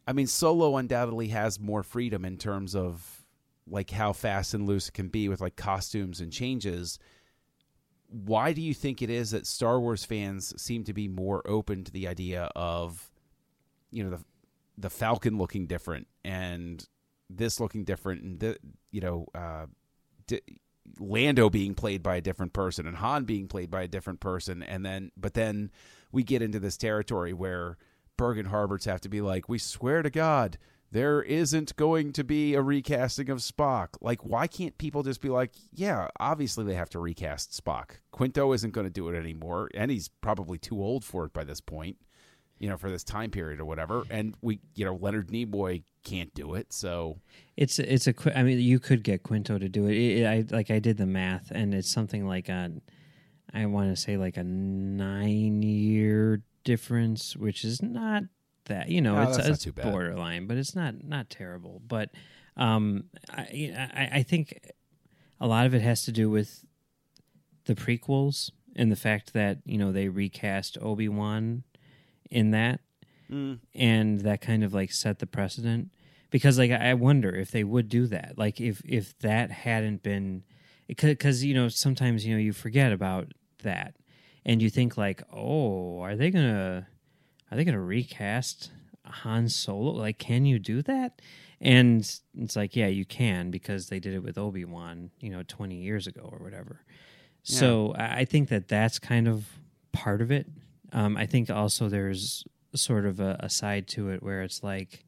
I mean, Solo undoubtedly has more freedom in terms of like how fast and loose it can be with like costumes and changes. Why do you think it is that Star Wars fans seem to be more open to the idea of you know the the Falcon looking different and this looking different and the you know uh Lando being played by a different person and Han being played by a different person and then but then we get into this territory where Bergen Harberts have to be like we swear to god there isn't going to be a recasting of Spock. Like why can't people just be like yeah obviously they have to recast Spock. Quinto isn't going to do it anymore and he's probably too old for it by this point you know for this time period or whatever. And we you know Leonard Nimoy can't do it so. It's it's a. I mean you could get quinto to do it, it, it i like i did the math and it's something like a i want to say like a nine year difference which is not that you know No, it's, it's borderline but it's not not terrible. But um I, I i think a lot of it has to do with the prequels and the fact that you know they recast obi-wan in that and that kind of like set the precedent. Because like i wonder if they would do that. Like if if that hadn't been because you know sometimes you know you forget about that and you think like oh are they gonna are they gonna recast han solo like can you do that And it's like, yeah, you can because they did it with Obi Wan, you know, twenty years ago or whatever. So I I think that that's kind of part of it. Um, I think also there's sort of a, a side to it where it's like,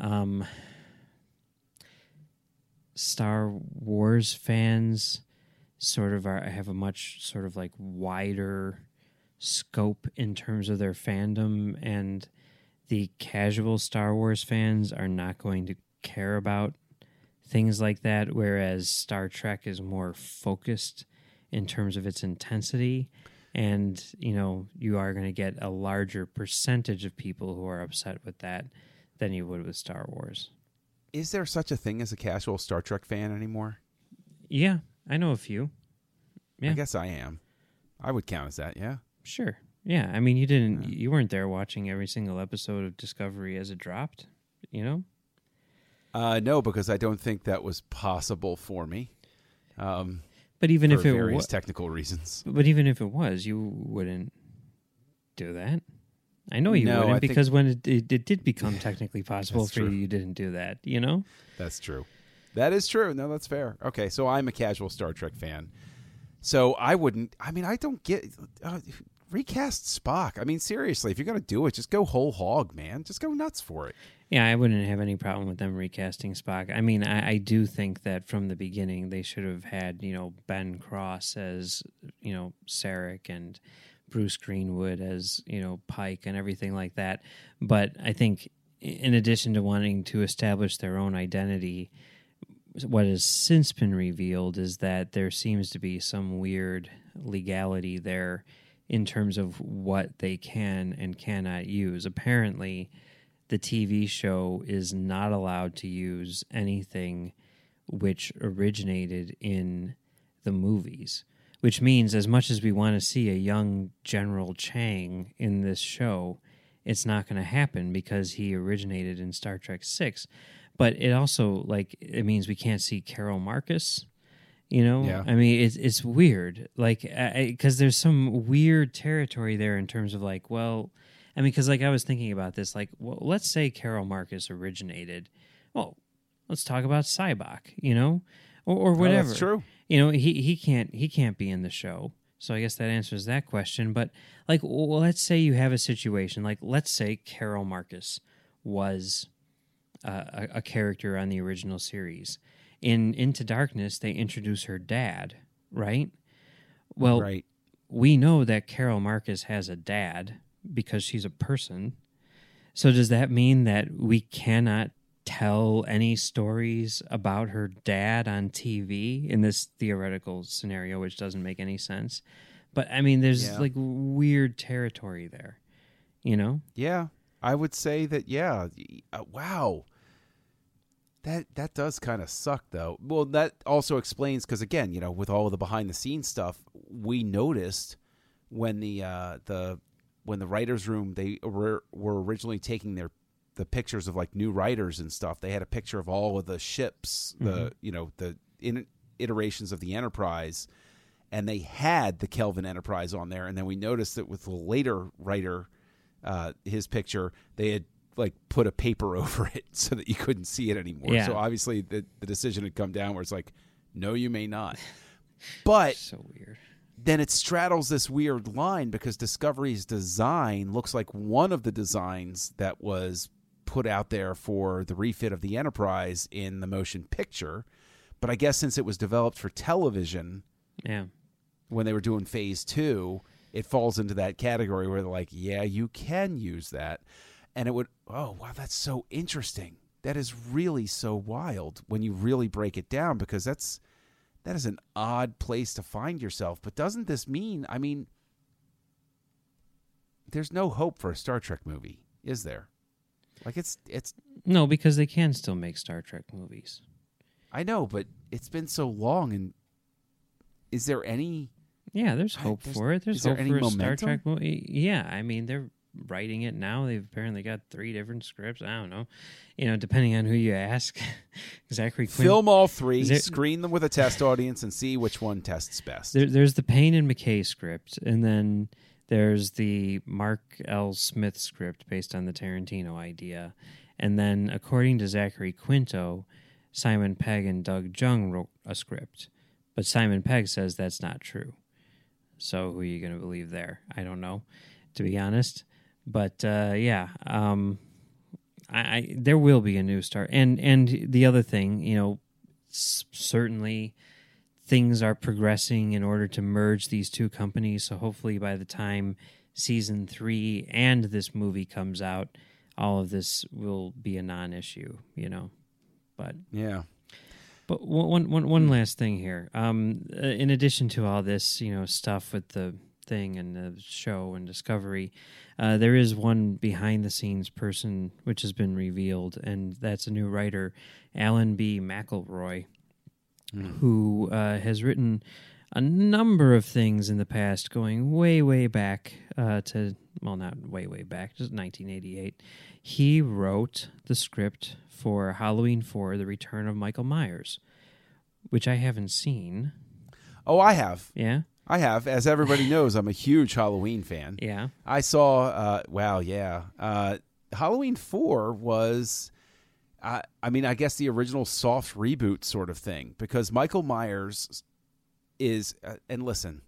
um, Star Wars fans sort of are have a much sort of like wider scope in terms of their fandom and the casual Star Wars fans are not going to care about things like that whereas Star Trek is more focused in terms of its intensity and you know you are going to get a larger percentage of people who are upset with that than you would with Star Wars. Is there such a thing as a casual Star Trek fan anymore? Yeah, I know a few. Yeah. I guess I am. I would count as that, yeah. Sure. Yeah, I mean you didn't you weren't there watching every single episode of Discovery as it dropped, you know? Uh, no, because I don't think that was possible for me. Um, But even if it various was technical reasons. but even if it was, you wouldn't do that. I know you No, wouldn't think- because when it, it, it did become technically possible That's for you, true. you didn't do that, you know? That's true. That is true. No, that's fair. Okay, so I'm a casual Star Trek fan. So I wouldn't. I mean, I don't get uh, recast Spock. I mean, seriously, if you're gonna do it, just go whole hog, man. Just go nuts for it. Yeah, I wouldn't have any problem with them recasting Spock. I mean, I, I do think that from the beginning they should have had, you know, Ben Cross as, you know, Sarek and Bruce Greenwood as, you know, Pike and everything like that. But I think in addition to wanting to establish their own identity, what has since been revealed is that there seems to be some weird legality there in terms of what they can and cannot use. Apparently, the TV show is not allowed to use anything which originated in the movies, which means as much as we want to see a young General Chang in this show, it's not going to happen because he originated in Star Trek 6. But it also like it means we can't see Carol Marcus. You know, Yeah. I mean, it's it's weird, like, because there's some weird territory there in terms of like, well, I mean, because like I was thinking about this, like, well, let's say Carol Marcus originated. Well, let's talk about Sybok, you know, or, or Oh, whatever. that's true. You know, he he can't he can't be in the show. So I guess that answers that question. But like, well, let's say you have a situation like, let's say Carol Marcus was uh, a, a character on the original series. In Into Darkness, they introduce her dad, right? Well, right. we know that Carol Marcus has a dad because she's a person. So does that mean that we cannot tell any stories about her dad on TV in this theoretical scenario, which doesn't make any sense? But I mean, there's Yeah. like weird territory there, you know? Yeah, I would say that. Yeah. Uh, wow. That that does kind of suck, though. Well, that also explains because again, you know, with all of the behind the scenes stuff, we noticed when the uh, the when the writers' room they were, were originally taking their the pictures of like new writers and stuff. They had a picture of all of the ships, the you know the in, iterations of the Enterprise, and they had the Kelvin Enterprise on there. And then we noticed that with the later writer, uh, his picture, they had like put a paper over it so that you couldn't see it anymore. Yeah. So obviously the the decision had come down where it's like, no, you may not. But So weird. then it straddles this weird line because Discovery's design looks like one of the designs that was put out there for the refit of the Enterprise in the motion picture. But I guess since it was developed for television Yeah. when they were doing phase two, it falls into that category where they're like, yeah, you can use that. And it would, oh, wow, that's so interesting. That is really so wild when you really break it down because that's that is an odd place to find yourself. But doesn't this mean, I mean, there's no hope for a Star Trek movie, is there? Like it's it's No, because they can still make Star Trek movies. I know, but it's been so long and is there any Yeah, there's I- hope there's- for it. There's there hope any for a Star? Trek movie. Yeah, I mean they're writing it now. They've apparently got three different scripts. I don't know, you know, depending on who you ask. Zachary Quinn. film all three, there- screen them with a test audience and see which one tests best. There, there's the Payne and McKay script, and then there's the Mark L. Smith script based on the Tarantino idea, And then, according to Zachary Quinto, Simon Pegg and Doug Jung wrote a script. But Simon Pegg says that's not true. So who are you going to believe there? I don't know, to be honest. But uh, yeah, um, I, I there will be a new start. And and the other thing, you know, s- certainly things are progressing in order to merge these two companies. So hopefully by the time season three and this movie comes out, all of this will be a non-issue. You know, but Yeah. but one, one, one, one last thing here. Um, uh, in addition to all this, you know, stuff with the thing and the show and Discovery, uh, there is one behind the scenes person which has been revealed, and that's a new writer, Alan B. McElroy, who uh, has written a number of things in the past, going way, way back uh, to well, not way, way back, just 1988. He wrote the script for Halloween 4: The Return of Michael Myers, which I haven't seen. Oh, I have. Yeah, I have. As everybody knows, I'm a huge Halloween fan. yeah. I saw. Uh, wow, yeah. Uh, Halloween Four was. Uh, I mean, I guess the original soft reboot sort of thing because Michael Myers is. Uh, and listen,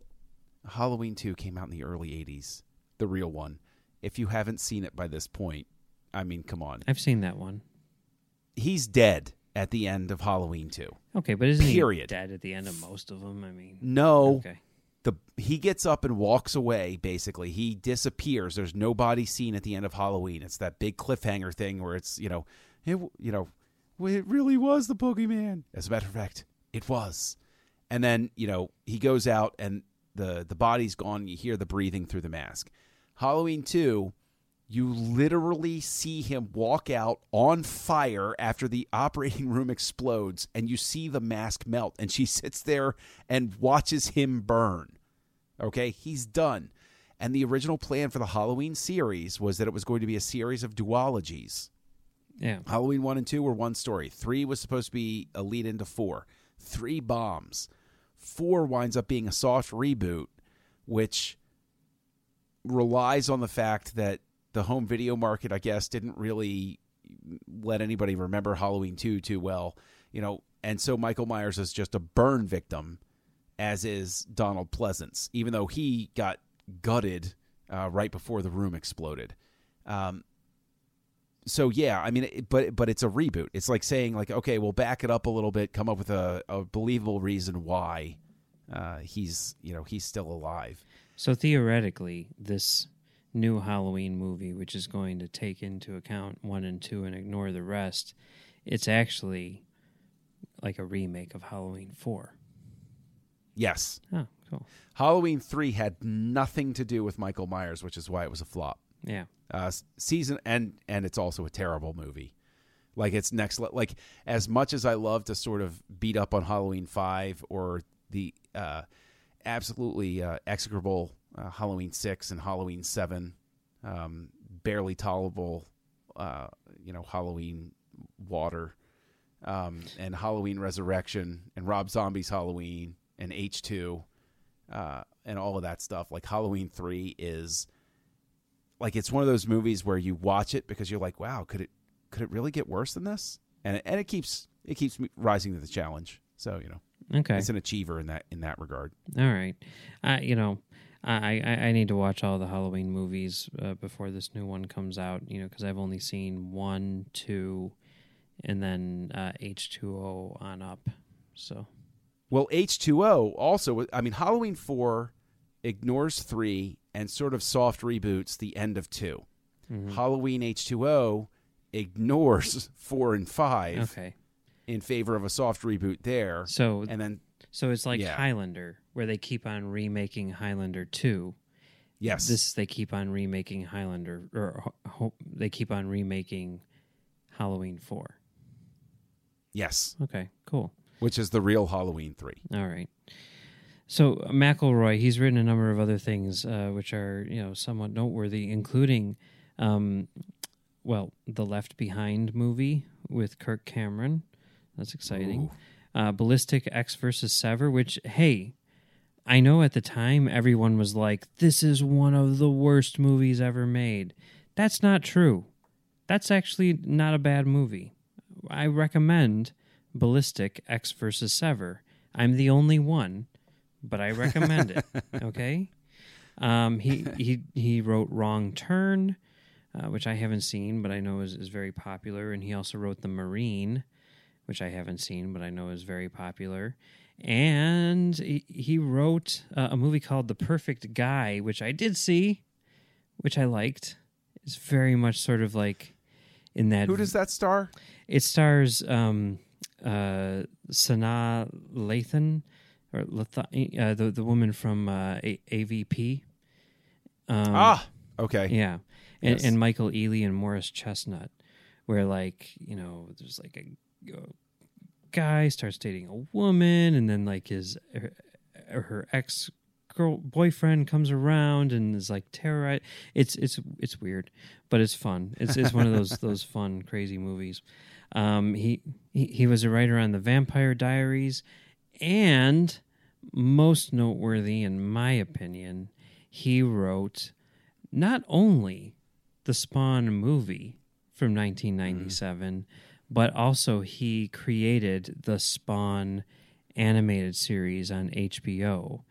Halloween Two came out in the early '80s, the real one. If you haven't seen it by this point, I mean, come on. I've seen that one. He's dead at the end of Halloween Two. Okay, but isn't Period. he dead at the end of most of them? I mean, No, okay. The he gets up and walks away basically. He disappears. There's nobody seen at the end of halloween. It's that big cliffhanger thing where it's you know it you know it really was the boogeyman. As a matter of fact it was. And then you know he goes out and the the body's gone. You hear the breathing through the mask. Halloween 2 you literally see him walk out on fire after the operating room explodes and you see the mask melt and she sits there and watches him burn okay? He's done. And the original plan for the halloween series was that it was going to be a series of duologies. Yeah. halloween 1 and 2 were one story. 3 was supposed to be a lead into 4 3 bombs. 4 winds up being a soft reboot which relies on the fact that the home video market, I guess, didn't really let anybody remember Halloween 2 too well, you know, and so Michael Myers is just a burn victim, as is Donald Pleasence, even though he got gutted uh, right before the room exploded. Um, so yeah, I mean, but but it's a reboot. It's like saying like, okay, we'll back it up a little bit, come up with a, a believable reason why uh, he's you know he's still alive. So theoretically, this new Halloween movie, which is going to take into account one and two and ignore the rest, it's actually like a remake of Halloween four. Yes, Oh, cool. Halloween three had nothing to do with Michael Myers, which is why it was a flop. Yeah. Uh, season and and it's also a terrible movie. Like it's next le- like as much as I love to sort of beat up on Halloween five or the uh, absolutely uh, execrable uh, Halloween six and Halloween seven, um, barely tolerable, uh, you know Halloween water, um, and Halloween resurrection and Rob Zombie's Halloween and H two, uh, and all of that stuff. Like Halloween three is like it's one of those movies where you watch it because you're like, wow, could it could it really get worse than this? And it, and it keeps it keeps me rising to the challenge. So you know, Okay. it's an achiever in that in that regard. All right. I you know, I, I I need to watch all the Halloween movies uh, before this new one comes out. You know, because I've only seen one, two, and then uh, H two O on up. So Well, H two O also. I mean, Halloween four ignores three and sort of soft reboots the end of 2 Mm-hmm. Halloween H two O ignores four and five okay. in favor of a soft reboot there, So and then so it's like Yeah. Highlander, where they keep on remaking Highlander two. yes, This they keep on remaking Highlander, or ho- they keep on remaking Halloween four. yes, Okay, cool. Which is the real Halloween three. All right. So McElroy, he's written a number of other things uh, which are you know somewhat noteworthy, including, um, well, the Left Behind movie with Kirk Cameron. That's exciting. Uh, Ballistic Ecks versus Sever, which hey, I know at the time everyone was like, "This is one of the worst movies ever made." That's not true. That's actually not a bad movie. I recommend Ballistic Ecks versus Sever. I'm the only one, but I recommend it. Okay. Um, he he he wrote Wrong Turn, uh, which I haven't seen, but I know is, is very popular, and he also wrote The Marine, which I haven't seen, but I know is very popular. And he, he wrote uh, a movie called The Perfect Guy, which I did see, which I liked. It's very much sort of like in that. Who does that star? It stars um, uh, Sanaa Lathan, or Lathan, uh, the the woman from uh, A- AVP. Um, ah, okay. yeah, and, Yes. and Michael Ealy and Morris Chestnut, where like you know, there's like a, a guy starts dating a woman, and then like his her, her ex girl boyfriend comes around and is like terrorized. It's it's it's weird, but it's fun. It's it's one of those those fun crazy movies. Um, he, he he was a writer on the Vampire Diaries, and most noteworthy, in my opinion, he wrote not only the Spawn movie from 1997, but also he created the Spawn animated series on HBO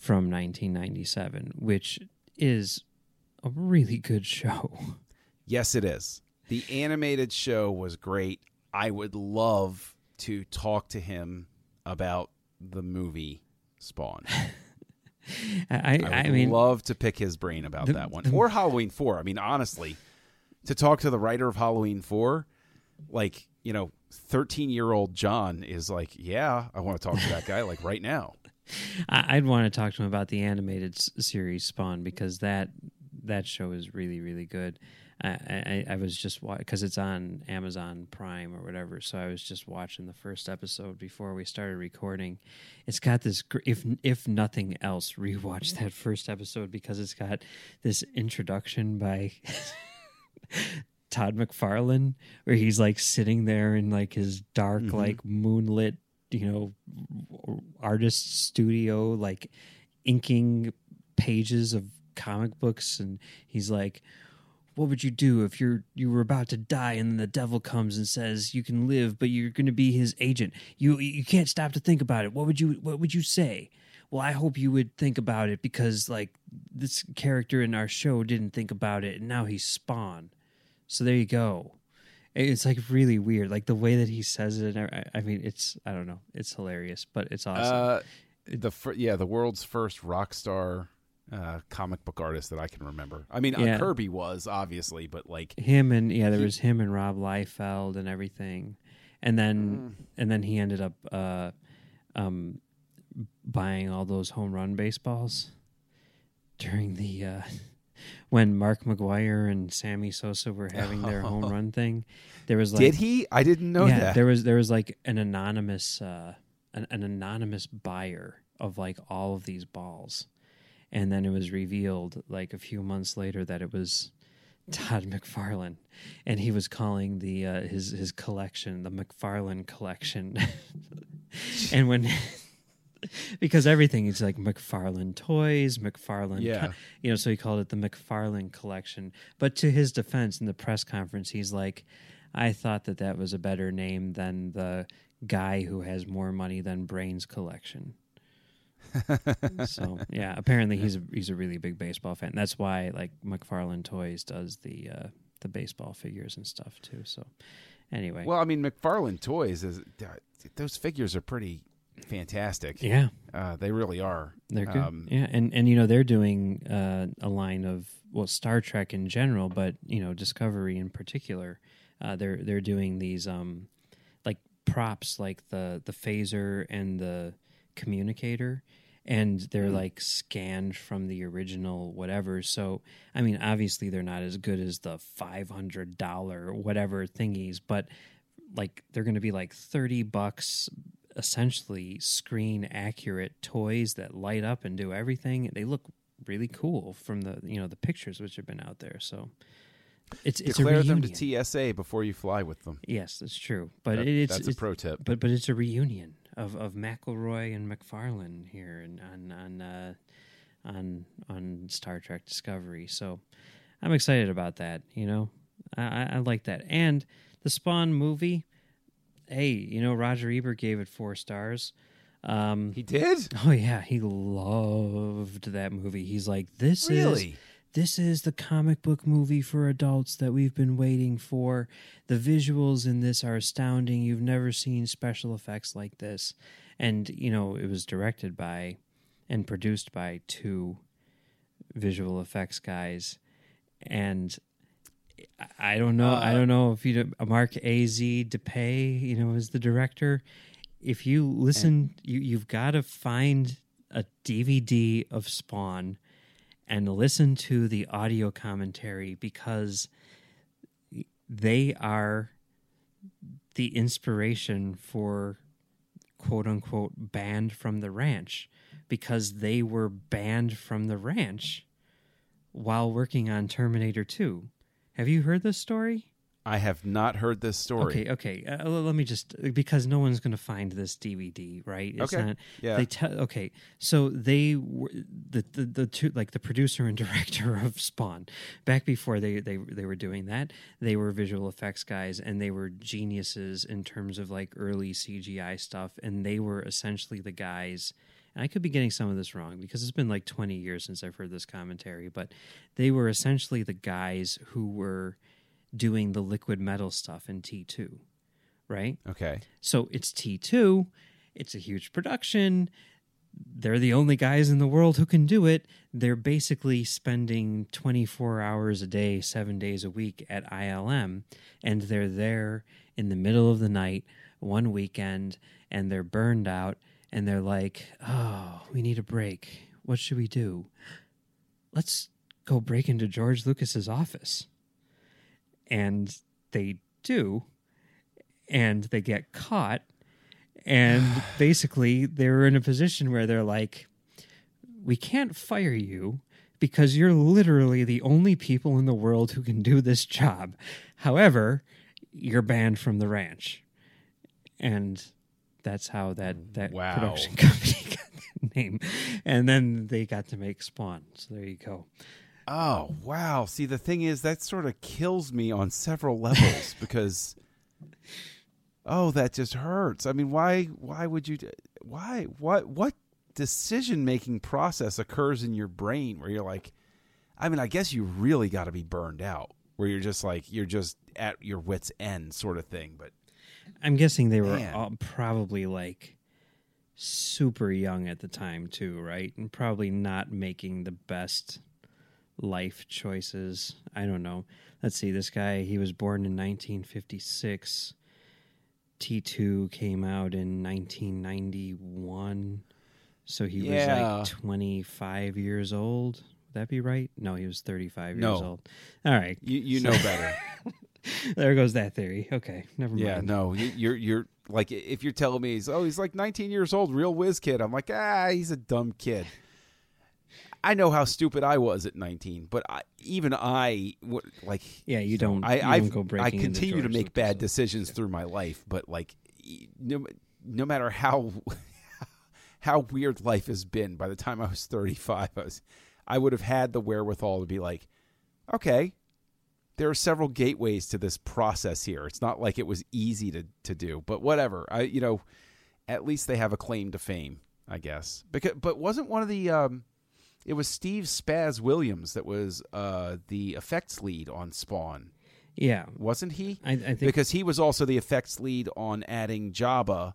from 1997, which is a really good show. Yes, it is. The animated show was great. I would love to talk to him about the movie Spawn. I, I, I, mean, love to pick his brain about The- that one the- or Halloween Four. I mean, honestly, to talk to the writer of Halloween Four, like you know, thirteen-year-old John is like, yeah, I want to talk to that guy like right now. I'd want to talk to him about the animated s- series Spawn because that that show is really really good. I I, I was just because it's on Amazon Prime or whatever, so I was just watching the first episode before we started recording. It's got this gr- if if nothing else, rewatch that first episode because it's got this introduction by. Todd McFarlane, where he's like sitting there in like his dark, Mhm. like moonlit, you know, artist studio, like inking pages of comic books, and he's like, "What would you do if you're you were about to die, and then the devil comes and says you can live, but you're going to be his agent? You you can't stop to think about it. What would you What would you say?" Well, I hope you would think about it because, like, this character in our show didn't think about it, and now he's Spawn. So there you go. It's like really weird, like the way that he says it. And I, I mean, it's I don't know, it's hilarious, but it's awesome. Uh, the fir- yeah, the world's first rock star uh, comic book artist that I can remember. I mean, uh, Kirby was obviously, but like, him and yeah, there he- was him and Rob Liefeld and everything, and then Mm. and then he ended up uh, um, buying all those home run baseballs during the uh, when Mark McGwire and Sammy Sosa were having their home run thing. There was like did he? I didn't know yeah, that. there was there was like an anonymous uh, an, an anonymous buyer of like all of these balls, and then it was revealed like a few months later that it was Todd McFarlane, and he was calling the uh, his his collection the McFarlane collection, and when. Because everything is like McFarlane toys, McFarlane, Yeah. co- you know, so he called it the McFarlane collection. But to his defense, in the press conference, he's like, I thought that that was a better name than the guy who has more money than brains collection. so yeah, apparently he's a, he's a really big baseball fan. That's why like McFarlane Toys does the uh, the baseball figures and stuff too. So anyway, Well, I mean, McFarlane Toys is those figures are pretty fantastic. yeah, Uh, they really are. they're good. Um, yeah, and and you know they're doing uh, a line of well Star Trek in general, but you know Discovery in particular. Uh, they're they're doing these um like props like the the phaser and the communicator and they're Hmm. like scanned from the original whatever so i mean obviously they're not as good as the $500 whatever thingies but like they're going to be like 30 bucks essentially screen accurate toys that light up and do everything they look really cool from the you know the pictures which have been out there so it's it's Declare a them to TSA before you fly with them. yes that's true but That- it's, that's a it's pro tip. but but it's a reunion of of McElroy and McFarlane here and on on uh, on on Star Trek Discovery. So I'm excited about that. You know, I, I like that. And the Spawn movie, hey, you know Roger Ebert gave it four stars. Um, He did? oh yeah, he loved that movie. He's like, this is this is the comic book movie for adults that we've been waiting for. The visuals in this are astounding. You've never seen special effects like this. And, you know, it was directed by and produced by two visual effects guys. And I- I don't know. I Uh, don't know if you Mark A. Z. Dippé, you know, is the director. If you listen, you you've got to find a DVD of Spawn and listen to the audio commentary because they are the inspiration for quote unquote banned from the ranch because they were banned from the ranch while working on Terminator 2. Have you heard this story? I have not heard this story. Okay, okay. Uh, let me just because no one's going to find this DVD, right? It's Okay. not. Yeah. They tell. Okay, so they were the, the the two like the producer and director of Spawn. Back before they they they were doing that, they were visual effects guys and they were geniuses in terms of like early CGI stuff, and they were essentially the guys. I could be getting some of this wrong because it's been like 20 years since I've heard this commentary, but they were essentially the guys who were doing the liquid metal stuff in T2, right? Okay. So it's T2, it's a huge production. They're the only guys in the world who can do it. They're basically spending 24 hours a day, seven days a week at ILM, and they're there in the middle of the night, one weekend, and they're burned out, and they're like, oh, we need a break. What should we do? Let's go break into George Lucas's office. And they do, and they get caught and basically they're in a position where they're like we can't fire you because you're literally the only people in the world who can do this job however you're banned from the ranch and that's how that mm, that Wow. production company got the name and then they got to make spawn so there you go Oh, wow. See, the thing is, that sort of kills me on several levels because, oh, that just hurts. I mean, why, why would you, why, what, what decision making process occurs in your brain where you're like, I mean, I guess you really got to be burned out where you're just like, you're just at your wits' end sort of thing. But i'm guessing they were Man. all probably like super young at the time too right and probably not making the best life choices. I don't know. Let's see. This guy, he was born in 1956. T2 came out in 1991. So he Yeah. was like 25 years old. Would that be right? No, he was 35 years old. All right. you, you know better. There goes that theory. Okay. Never mind. Yeah, no, you- you're you're like if you're telling me he's oh he's like 19 years old, real whiz kid. I'm like ah he's a dumb kid. I know how stupid I was at 19, but I, even I like Yeah, you don't, I you I've- go I continue to make bad decisions through my life, but like no, no matter how how weird life has been, by the time I was 35, I was I would have had the wherewithal to be like, okay, there are several gateways to this process here. It's not like it was easy to to do, but whatever. I you know, at least they have a claim to fame, I guess. Because but wasn't one of the um it was Steve Spaz Williams that was uh the effects lead on Spawn, Yeah. wasn't he? I, I think Because he was also the effects lead on adding Jabba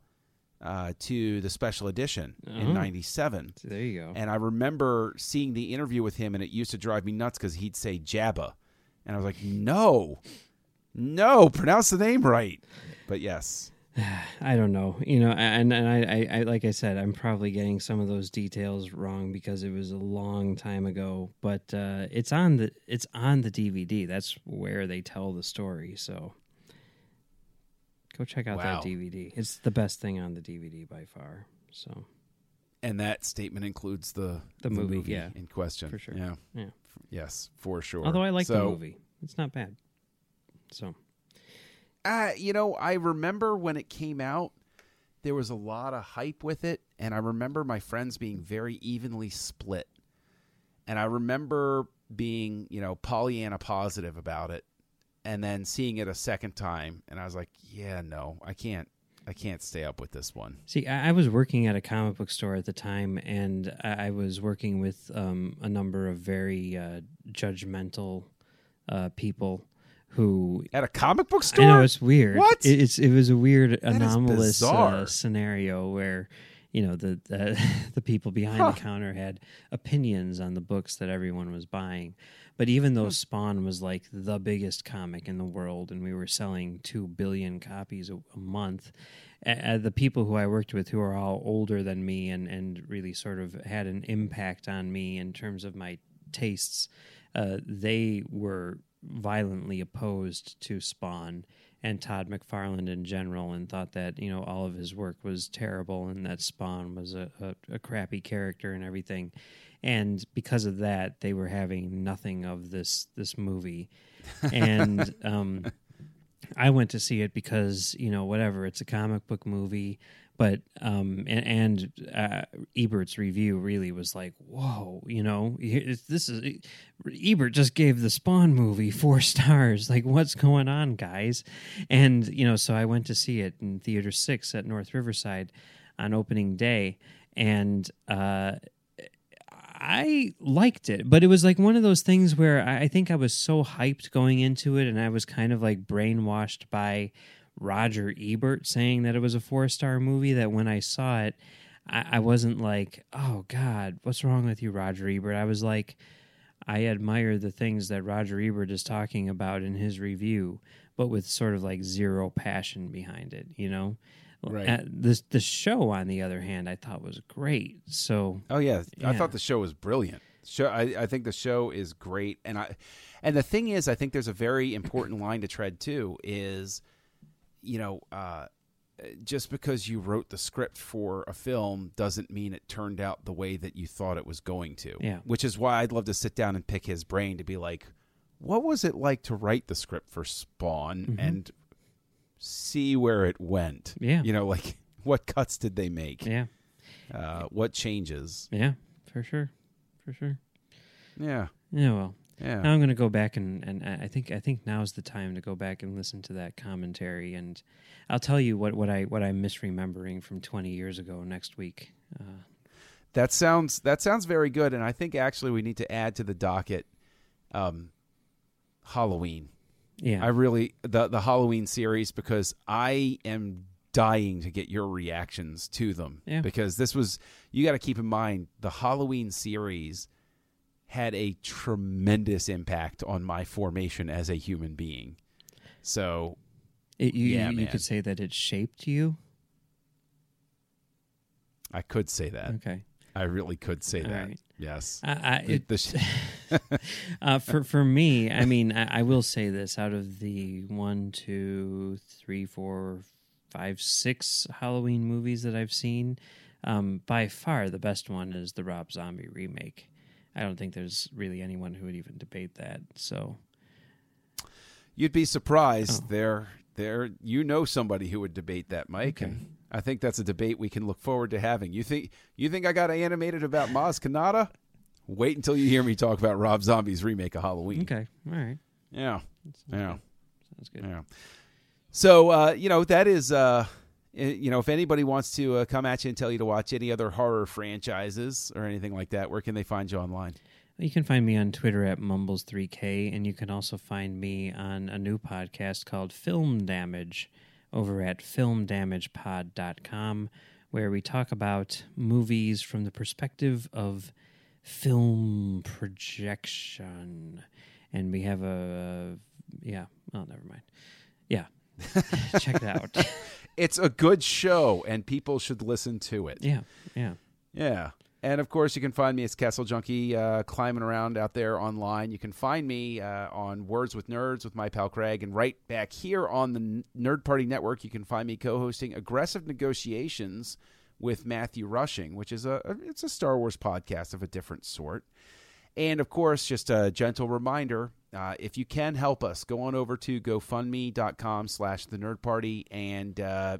uh, to the special edition Oh. in '97. there you go. And I remember seeing the interview with him, and it used to drive me nuts because he'd say Jabba, and I was like, "No, no, pronounce the name right." But yes, I don't know, you know, and and I, I, I like I said, I'm probably getting some of those details wrong because it was a long time ago. But uh, it's on the it's on the DVD. That's where they tell the story. So go check out Wow. that DVD. It's the best thing on the DVD by far. So and that statement includes the The movie, yeah. in question For sure. Yeah, yeah. Yes, for sure. Although I like the movie, it's not bad. So Uh, you know, I remember when it came out, there was a lot of hype with it, and I remember my friends being very evenly split. And I remember being, you know, Pollyanna positive about it. and then seeing it a second time, and I was like, yeah, no, I can't. I can't stay up with this one. See, I, I was working at a comic book store at the time, and I, I was working with um, a number of very uh, judgmental uh, people who At a comic book store? I know it's weird. What? It, it's it was a weird is anomalous uh, scenario where you know the the, the people behind Huh. the counter had opinions on the books that everyone was buying. But even though Hmm. Spawn was like the biggest comic in the world, and we were selling two billion copies a, a month, uh, the people who I worked with, who are all older than me, and and really sort of had an impact on me in terms of my tastes, uh, they were violently opposed to Spawn and Todd McFarlane in general, and thought that you know all of his work was terrible, and that Spawn was a, a, a crappy character and everything. And because of that, they were having nothing of this this movie, and um, I went to see it because you know whatever it's a comic book movie, but um and, and uh, Ebert's review really was like whoa you know this is Ebert just gave the Spawn movie four stars. Like what's going on guys? And you know so I went to see it in theater six at North Riverside on opening day. And uh I liked it, but it was like one of those things where I think I was so hyped going into it, and I was kind of like brainwashed by Roger Ebert saying that it was a four star movie. That when I saw it, I wasn't like, "Oh God, what's wrong with you, Roger Ebert?" I was like, I admire the things that Roger Ebert is talking about in his review, but with sort of like zero passion behind it, you know. Right. Uh, this the show, on the other hand, I thought was great. So Oh yeah, I thought the show was brilliant. Show, I, I think the show is great, and I, and the thing is, I think there's a very important line to tread too. Is, you know, uh, just because you wrote the script for a film doesn't mean it turned out the way that you thought it was going to. Yeah. Which is why I'd love to sit down and pick his brain to be like, what was it like to write the script for Spawn Mhm. and see where it went? Yeah. You know, like what cuts did they make? yeah, Uh, what changes? yeah, for sure, for sure. Yeah. Yeah, well, Yeah. now I'm going to go back and, and I think I think now's the time to go back and listen to that commentary, and I'll tell you what, what I what I'm misremembering from 20 years ago next week. Uh, That sounds that sounds very good, and I think actually we need to add to the docket um, Halloween. Yeah, I really the the Halloween series because I am dying to get your reactions to them. Yeah. Because this was you got to keep in mind the Halloween series had a tremendous impact on my formation as a human being. So It- you, Yeah, you, you could say that it shaped you. I could say that. Okay, I really could say All that. right. Yes. I, I, it, the uh, for for me, I mean, I, I will say this: out of the one, two, three, four, five, six Halloween movies that I've seen, um, by far the best one is the Rob Zombie remake. I don't think there's really anyone who would even debate that. So You'd be surprised. Oh. There, there. You know somebody who would debate that, Mike, Okay. and I think that's a debate we can look forward to having. You think? You think I got animated about Maz Kanata? Wait until you hear me talk about Rob Zombie's remake of Halloween. okay, all right, Yeah, yeah, sounds good. yeah. So uh, you know that is. Uh, you know, if anybody wants to uh, come at you and tell you to watch any other horror franchises or anything like that, where can they find you online? You can find me on Twitter at Mumbles3K, and you can also find me on a new podcast called Film Damage over at filmdamagepod.com, where we talk about movies from the perspective of film projection. And we have a, yeah, Oh, never mind. Yeah, check it out. It's a good show, and people should listen to it. Yeah, yeah. Yeah. And of course, you can find me as Kessel Junkie, uh, climbing around out there online. You can find me uh, on Words with Nerds with my pal Craig, and right back here on the Nerd Party Network, you can find me co-hosting Aggressive Negotiations with Matthew Rushing, which is a it's a Star Wars podcast of a different sort. And of course, just a gentle reminder: uh, if you can help us, go on over to GoFundMe.com/slash The Nerd Party, and uh,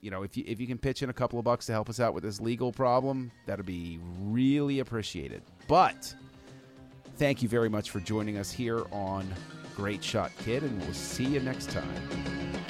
you know, if you if you can pitch in a couple of bucks to help us out with this legal problem, that'd be really appreciated. But thank you very much for joining us here on Great shot, kid, and we'll see you next time.